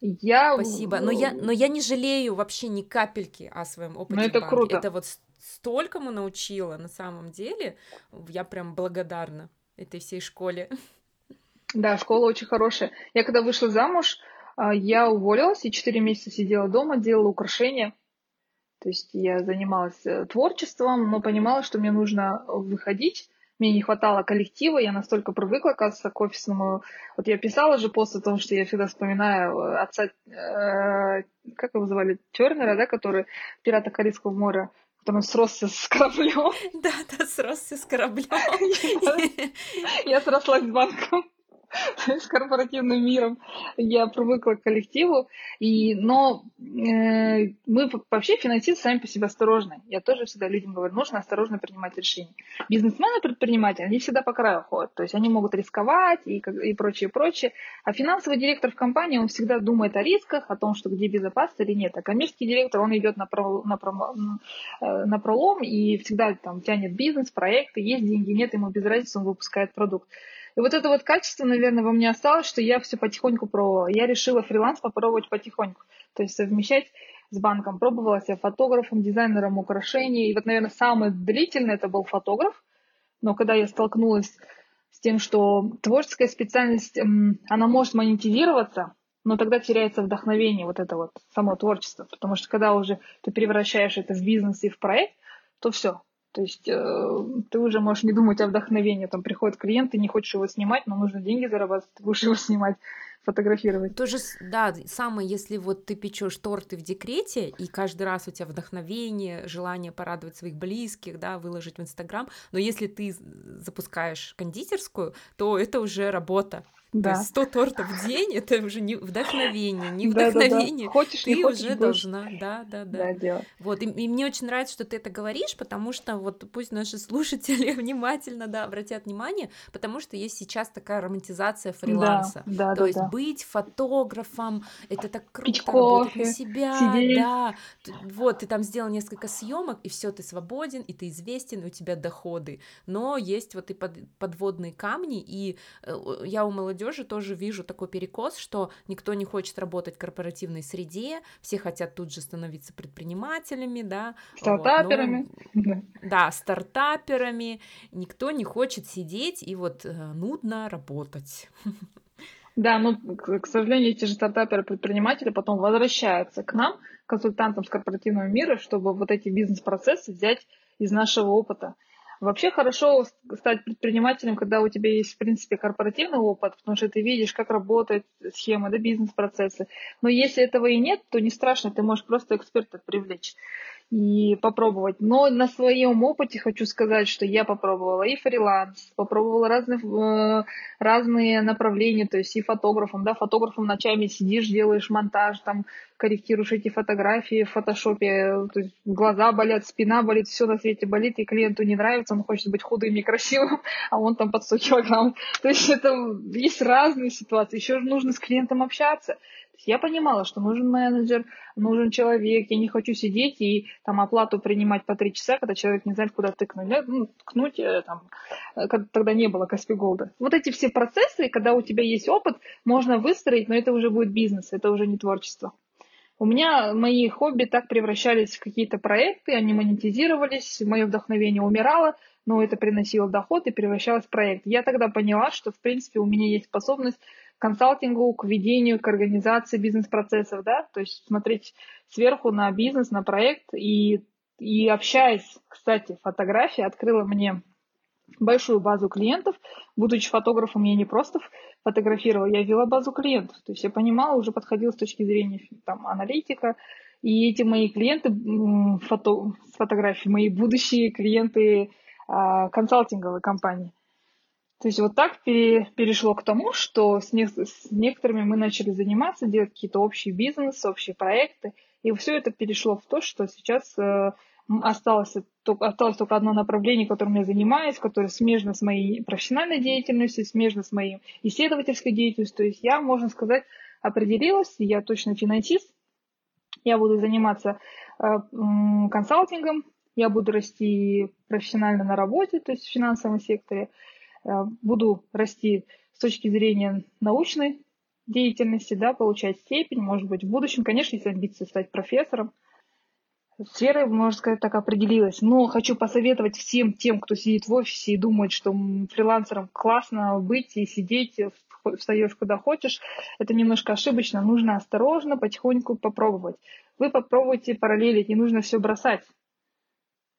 [SPEAKER 2] Я...
[SPEAKER 1] Спасибо. Но я, но я не жалею вообще ни капельки о своем опыте.
[SPEAKER 2] Ну, это круто.
[SPEAKER 1] Это вот столькому научила на самом деле. Я прям благодарна этой всей школе.
[SPEAKER 2] Да, школа очень хорошая. Я когда вышла замуж, а, я уволилась и четыре месяца сидела дома, делала украшения. То есть я занималась э, творчеством, но понимала, что мне нужно выходить мне не хватало коллектива, я настолько привыкла, оказывается, к офисному. Вот я писала же пост о том, что я всегда вспоминаю э, отца, э, как его звали, Тернера, да, который «Пирата Карибского моря», который сросся с кораблем.
[SPEAKER 1] Да, да, сросся с кораблем.
[SPEAKER 2] Я срослась с банком. С корпоративным миром я привыкла к коллективу, и, но э, мы вообще финансисты сами по себе осторожны. Я тоже всегда людям говорю, нужно осторожно принимать решения. Бизнесмены, предприниматели, они всегда по краю ходят, то есть они могут рисковать и, и прочее, прочее. А финансовый директор в компании, он всегда думает о рисках, о том, что где безопасно или нет. А коммерческий директор, он идет на, про, на, про, э, на пролом и всегда там тянет бизнес, проекты, есть деньги, нет, ему без разницы, он выпускает продукт. И вот это вот качество, наверное, во мне осталось, что я все потихоньку пробовала. Я решила фриланс попробовать потихоньку. То есть совмещать с банком. Пробовала себя фотографом, дизайнером украшений. И вот, наверное, самый длительный это был фотограф. Но когда я столкнулась с тем, что творческая специальность, она может монетизироваться, но тогда теряется вдохновение, вот это вот само творчество. Потому что когда уже ты превращаешь это в бизнес и в проект, то все, то есть э, ты уже можешь не думать о вдохновении. Там приходит клиент, ты не хочешь его снимать, но нужно деньги зарабатывать, ты будешь его снимать, фотографировать.
[SPEAKER 1] Тоже, да, самое, если вот ты печешь торты в декрете, и каждый раз у тебя вдохновение, желание порадовать своих близких, да, выложить в Инстаграм, но если ты запускаешь кондитерскую, то это уже работа. Да. То есть 100 тортов в день это уже не вдохновение, не вдохновение. Да, да, да.
[SPEAKER 2] Хочешь,
[SPEAKER 1] ты
[SPEAKER 2] хочешь,
[SPEAKER 1] уже должна, да, да, да.
[SPEAKER 2] да
[SPEAKER 1] Вот, и, и мне очень нравится, что ты это говоришь, потому что вот пусть наши слушатели внимательно, да, обратят внимание, потому что есть сейчас такая романтизация фриланса.
[SPEAKER 2] Да, да,
[SPEAKER 1] То
[SPEAKER 2] да,
[SPEAKER 1] есть
[SPEAKER 2] да.
[SPEAKER 1] быть фотографом, это так круто,
[SPEAKER 2] Пить
[SPEAKER 1] на себя,
[SPEAKER 2] сидеть.
[SPEAKER 1] да. Вот, ты там сделал несколько съемок, и все, ты свободен, и ты известен, и у тебя доходы. Но есть вот и под, подводные камни, и э, я у молодежи тоже вижу такой перекос, что никто не хочет работать в корпоративной среде, все хотят тут же становиться предпринимателями, да.
[SPEAKER 2] Стартаперами.
[SPEAKER 1] Вот, но, да, стартаперами. Никто не хочет сидеть и вот э, нудно работать.
[SPEAKER 2] Да, ну, к сожалению, эти же стартаперы-предприниматели потом возвращаются к нам, консультантам с корпоративного мира, чтобы вот эти бизнес-процессы взять из нашего опыта. Вообще хорошо стать предпринимателем, когда у тебя есть, в принципе, корпоративный опыт, потому что ты видишь, как работает схема, да, бизнес-процессы. Но если этого и нет, то не страшно, ты можешь просто эксперта привлечь. И попробовать. Но на своем опыте хочу сказать, что я попробовала и фриланс, попробовала разные, э, разные направления, то есть и фотографом, да, фотографом ночами сидишь, делаешь монтаж, там, корректируешь эти фотографии в фотошопе, то есть глаза болят, спина болит, все на свете болит, и клиенту не нравится, он хочет быть худым и красивым, а он там под 100 килограмм. То есть это есть разные ситуации, еще нужно с клиентом общаться. Я понимала, что нужен менеджер, нужен человек, я не хочу сидеть и там оплату принимать по три часа, когда человек не знает, куда тыкнуть. Ну, ткнуть э, там, э, тогда не было Каспи Голда. Вот эти все процессы, когда у тебя есть опыт, можно выстроить, но это уже будет бизнес, это уже не творчество. У меня мои хобби так превращались в какие-то проекты, они монетизировались, мое вдохновение умирало, но это приносило доход и превращалось в проект. Я тогда поняла, что, в принципе, у меня есть способность консалтингу, к ведению, к организации бизнес-процессов, да, то есть смотреть сверху на бизнес, на проект и, и общаясь, кстати, фотография открыла мне большую базу клиентов. Будучи фотографом, я не просто фотографировала, я вела базу клиентов. То есть я понимала, уже подходила с точки зрения там, аналитика. И эти мои клиенты фото, с фотографией, мои будущие клиенты а, консалтинговой компании. То есть вот так перешло к тому, что с, не, с некоторыми мы начали заниматься, делать какие-то общие бизнесы, общие проекты. И все это перешло в то, что сейчас э, осталось, осталось только одно направление, которым я занимаюсь, которое смежно с моей профессиональной деятельностью, смежно с моей исследовательской деятельностью. То есть я, можно сказать, определилась, я точно финансист, я буду заниматься э, консалтингом, я буду расти профессионально на работе, то есть в финансовом секторе, буду расти с точки зрения научной деятельности, да, получать степень, может быть, в будущем, конечно, есть амбиции стать профессором. Сфера, можно сказать, так определилась. Но хочу посоветовать всем тем, кто сидит в офисе и думает, что фрилансером классно быть и сидеть, встаешь куда хочешь. Это немножко ошибочно. Нужно осторожно, потихоньку попробовать. Вы попробуйте параллелить, не нужно все бросать.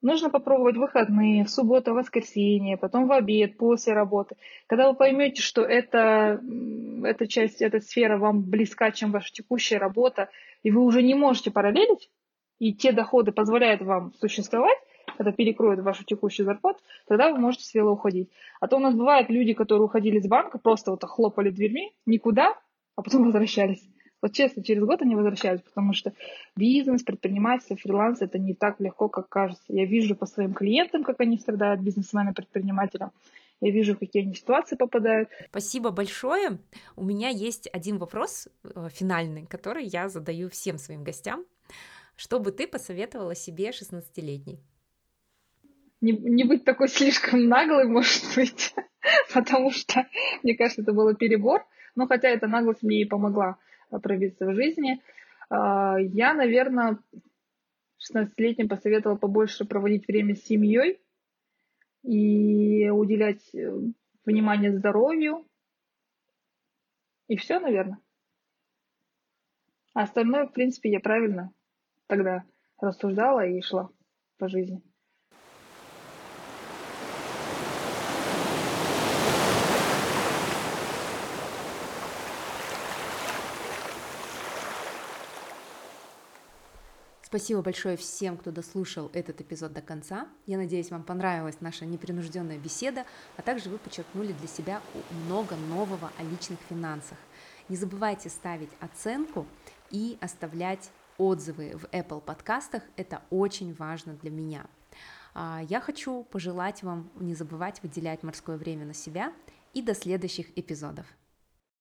[SPEAKER 2] Нужно попробовать выходные, в субботу, воскресенье, потом в обед, после работы. Когда вы поймете, что это, эта часть, эта сфера вам близка, чем ваша текущая работа, и вы уже не можете параллелить, и те доходы позволяют вам существовать, когда перекроют вашу текущую зарплату, тогда вы можете смело уходить. А то у нас бывают люди, которые уходили с банка, просто вот хлопали дверьми, никуда, а потом возвращались. Вот честно, через год они возвращаются, потому что бизнес, предпринимательство, фриланс – это не так легко, как кажется. Я вижу по своим клиентам, как они страдают, бизнесменам, предпринимателям. Я вижу, в какие они ситуации попадают.
[SPEAKER 1] Спасибо большое. У меня есть один вопрос э, финальный, который я задаю всем своим гостям. Что бы ты посоветовала себе 16-летней?
[SPEAKER 2] Не, не быть такой слишком наглой, может быть, потому что, мне кажется, это было перебор. Но хотя эта наглость мне и помогла пробиться в жизни. А, я, наверное, 16-летним посоветовала побольше проводить время с семьей и уделять э, внимание здоровью. И все, наверное. А остальное, в принципе, я правильно тогда рассуждала и шла по жизни.
[SPEAKER 1] Спасибо большое всем, кто дослушал этот эпизод до конца. Я надеюсь, вам понравилась наша непринужденная беседа, а также вы подчеркнули для себя много нового о личных финансах. Не забывайте ставить оценку и оставлять отзывы в Apple подкастах. Это очень важно для меня. А, я хочу пожелать вам не забывать выделять морское время на себя и до следующих эпизодов.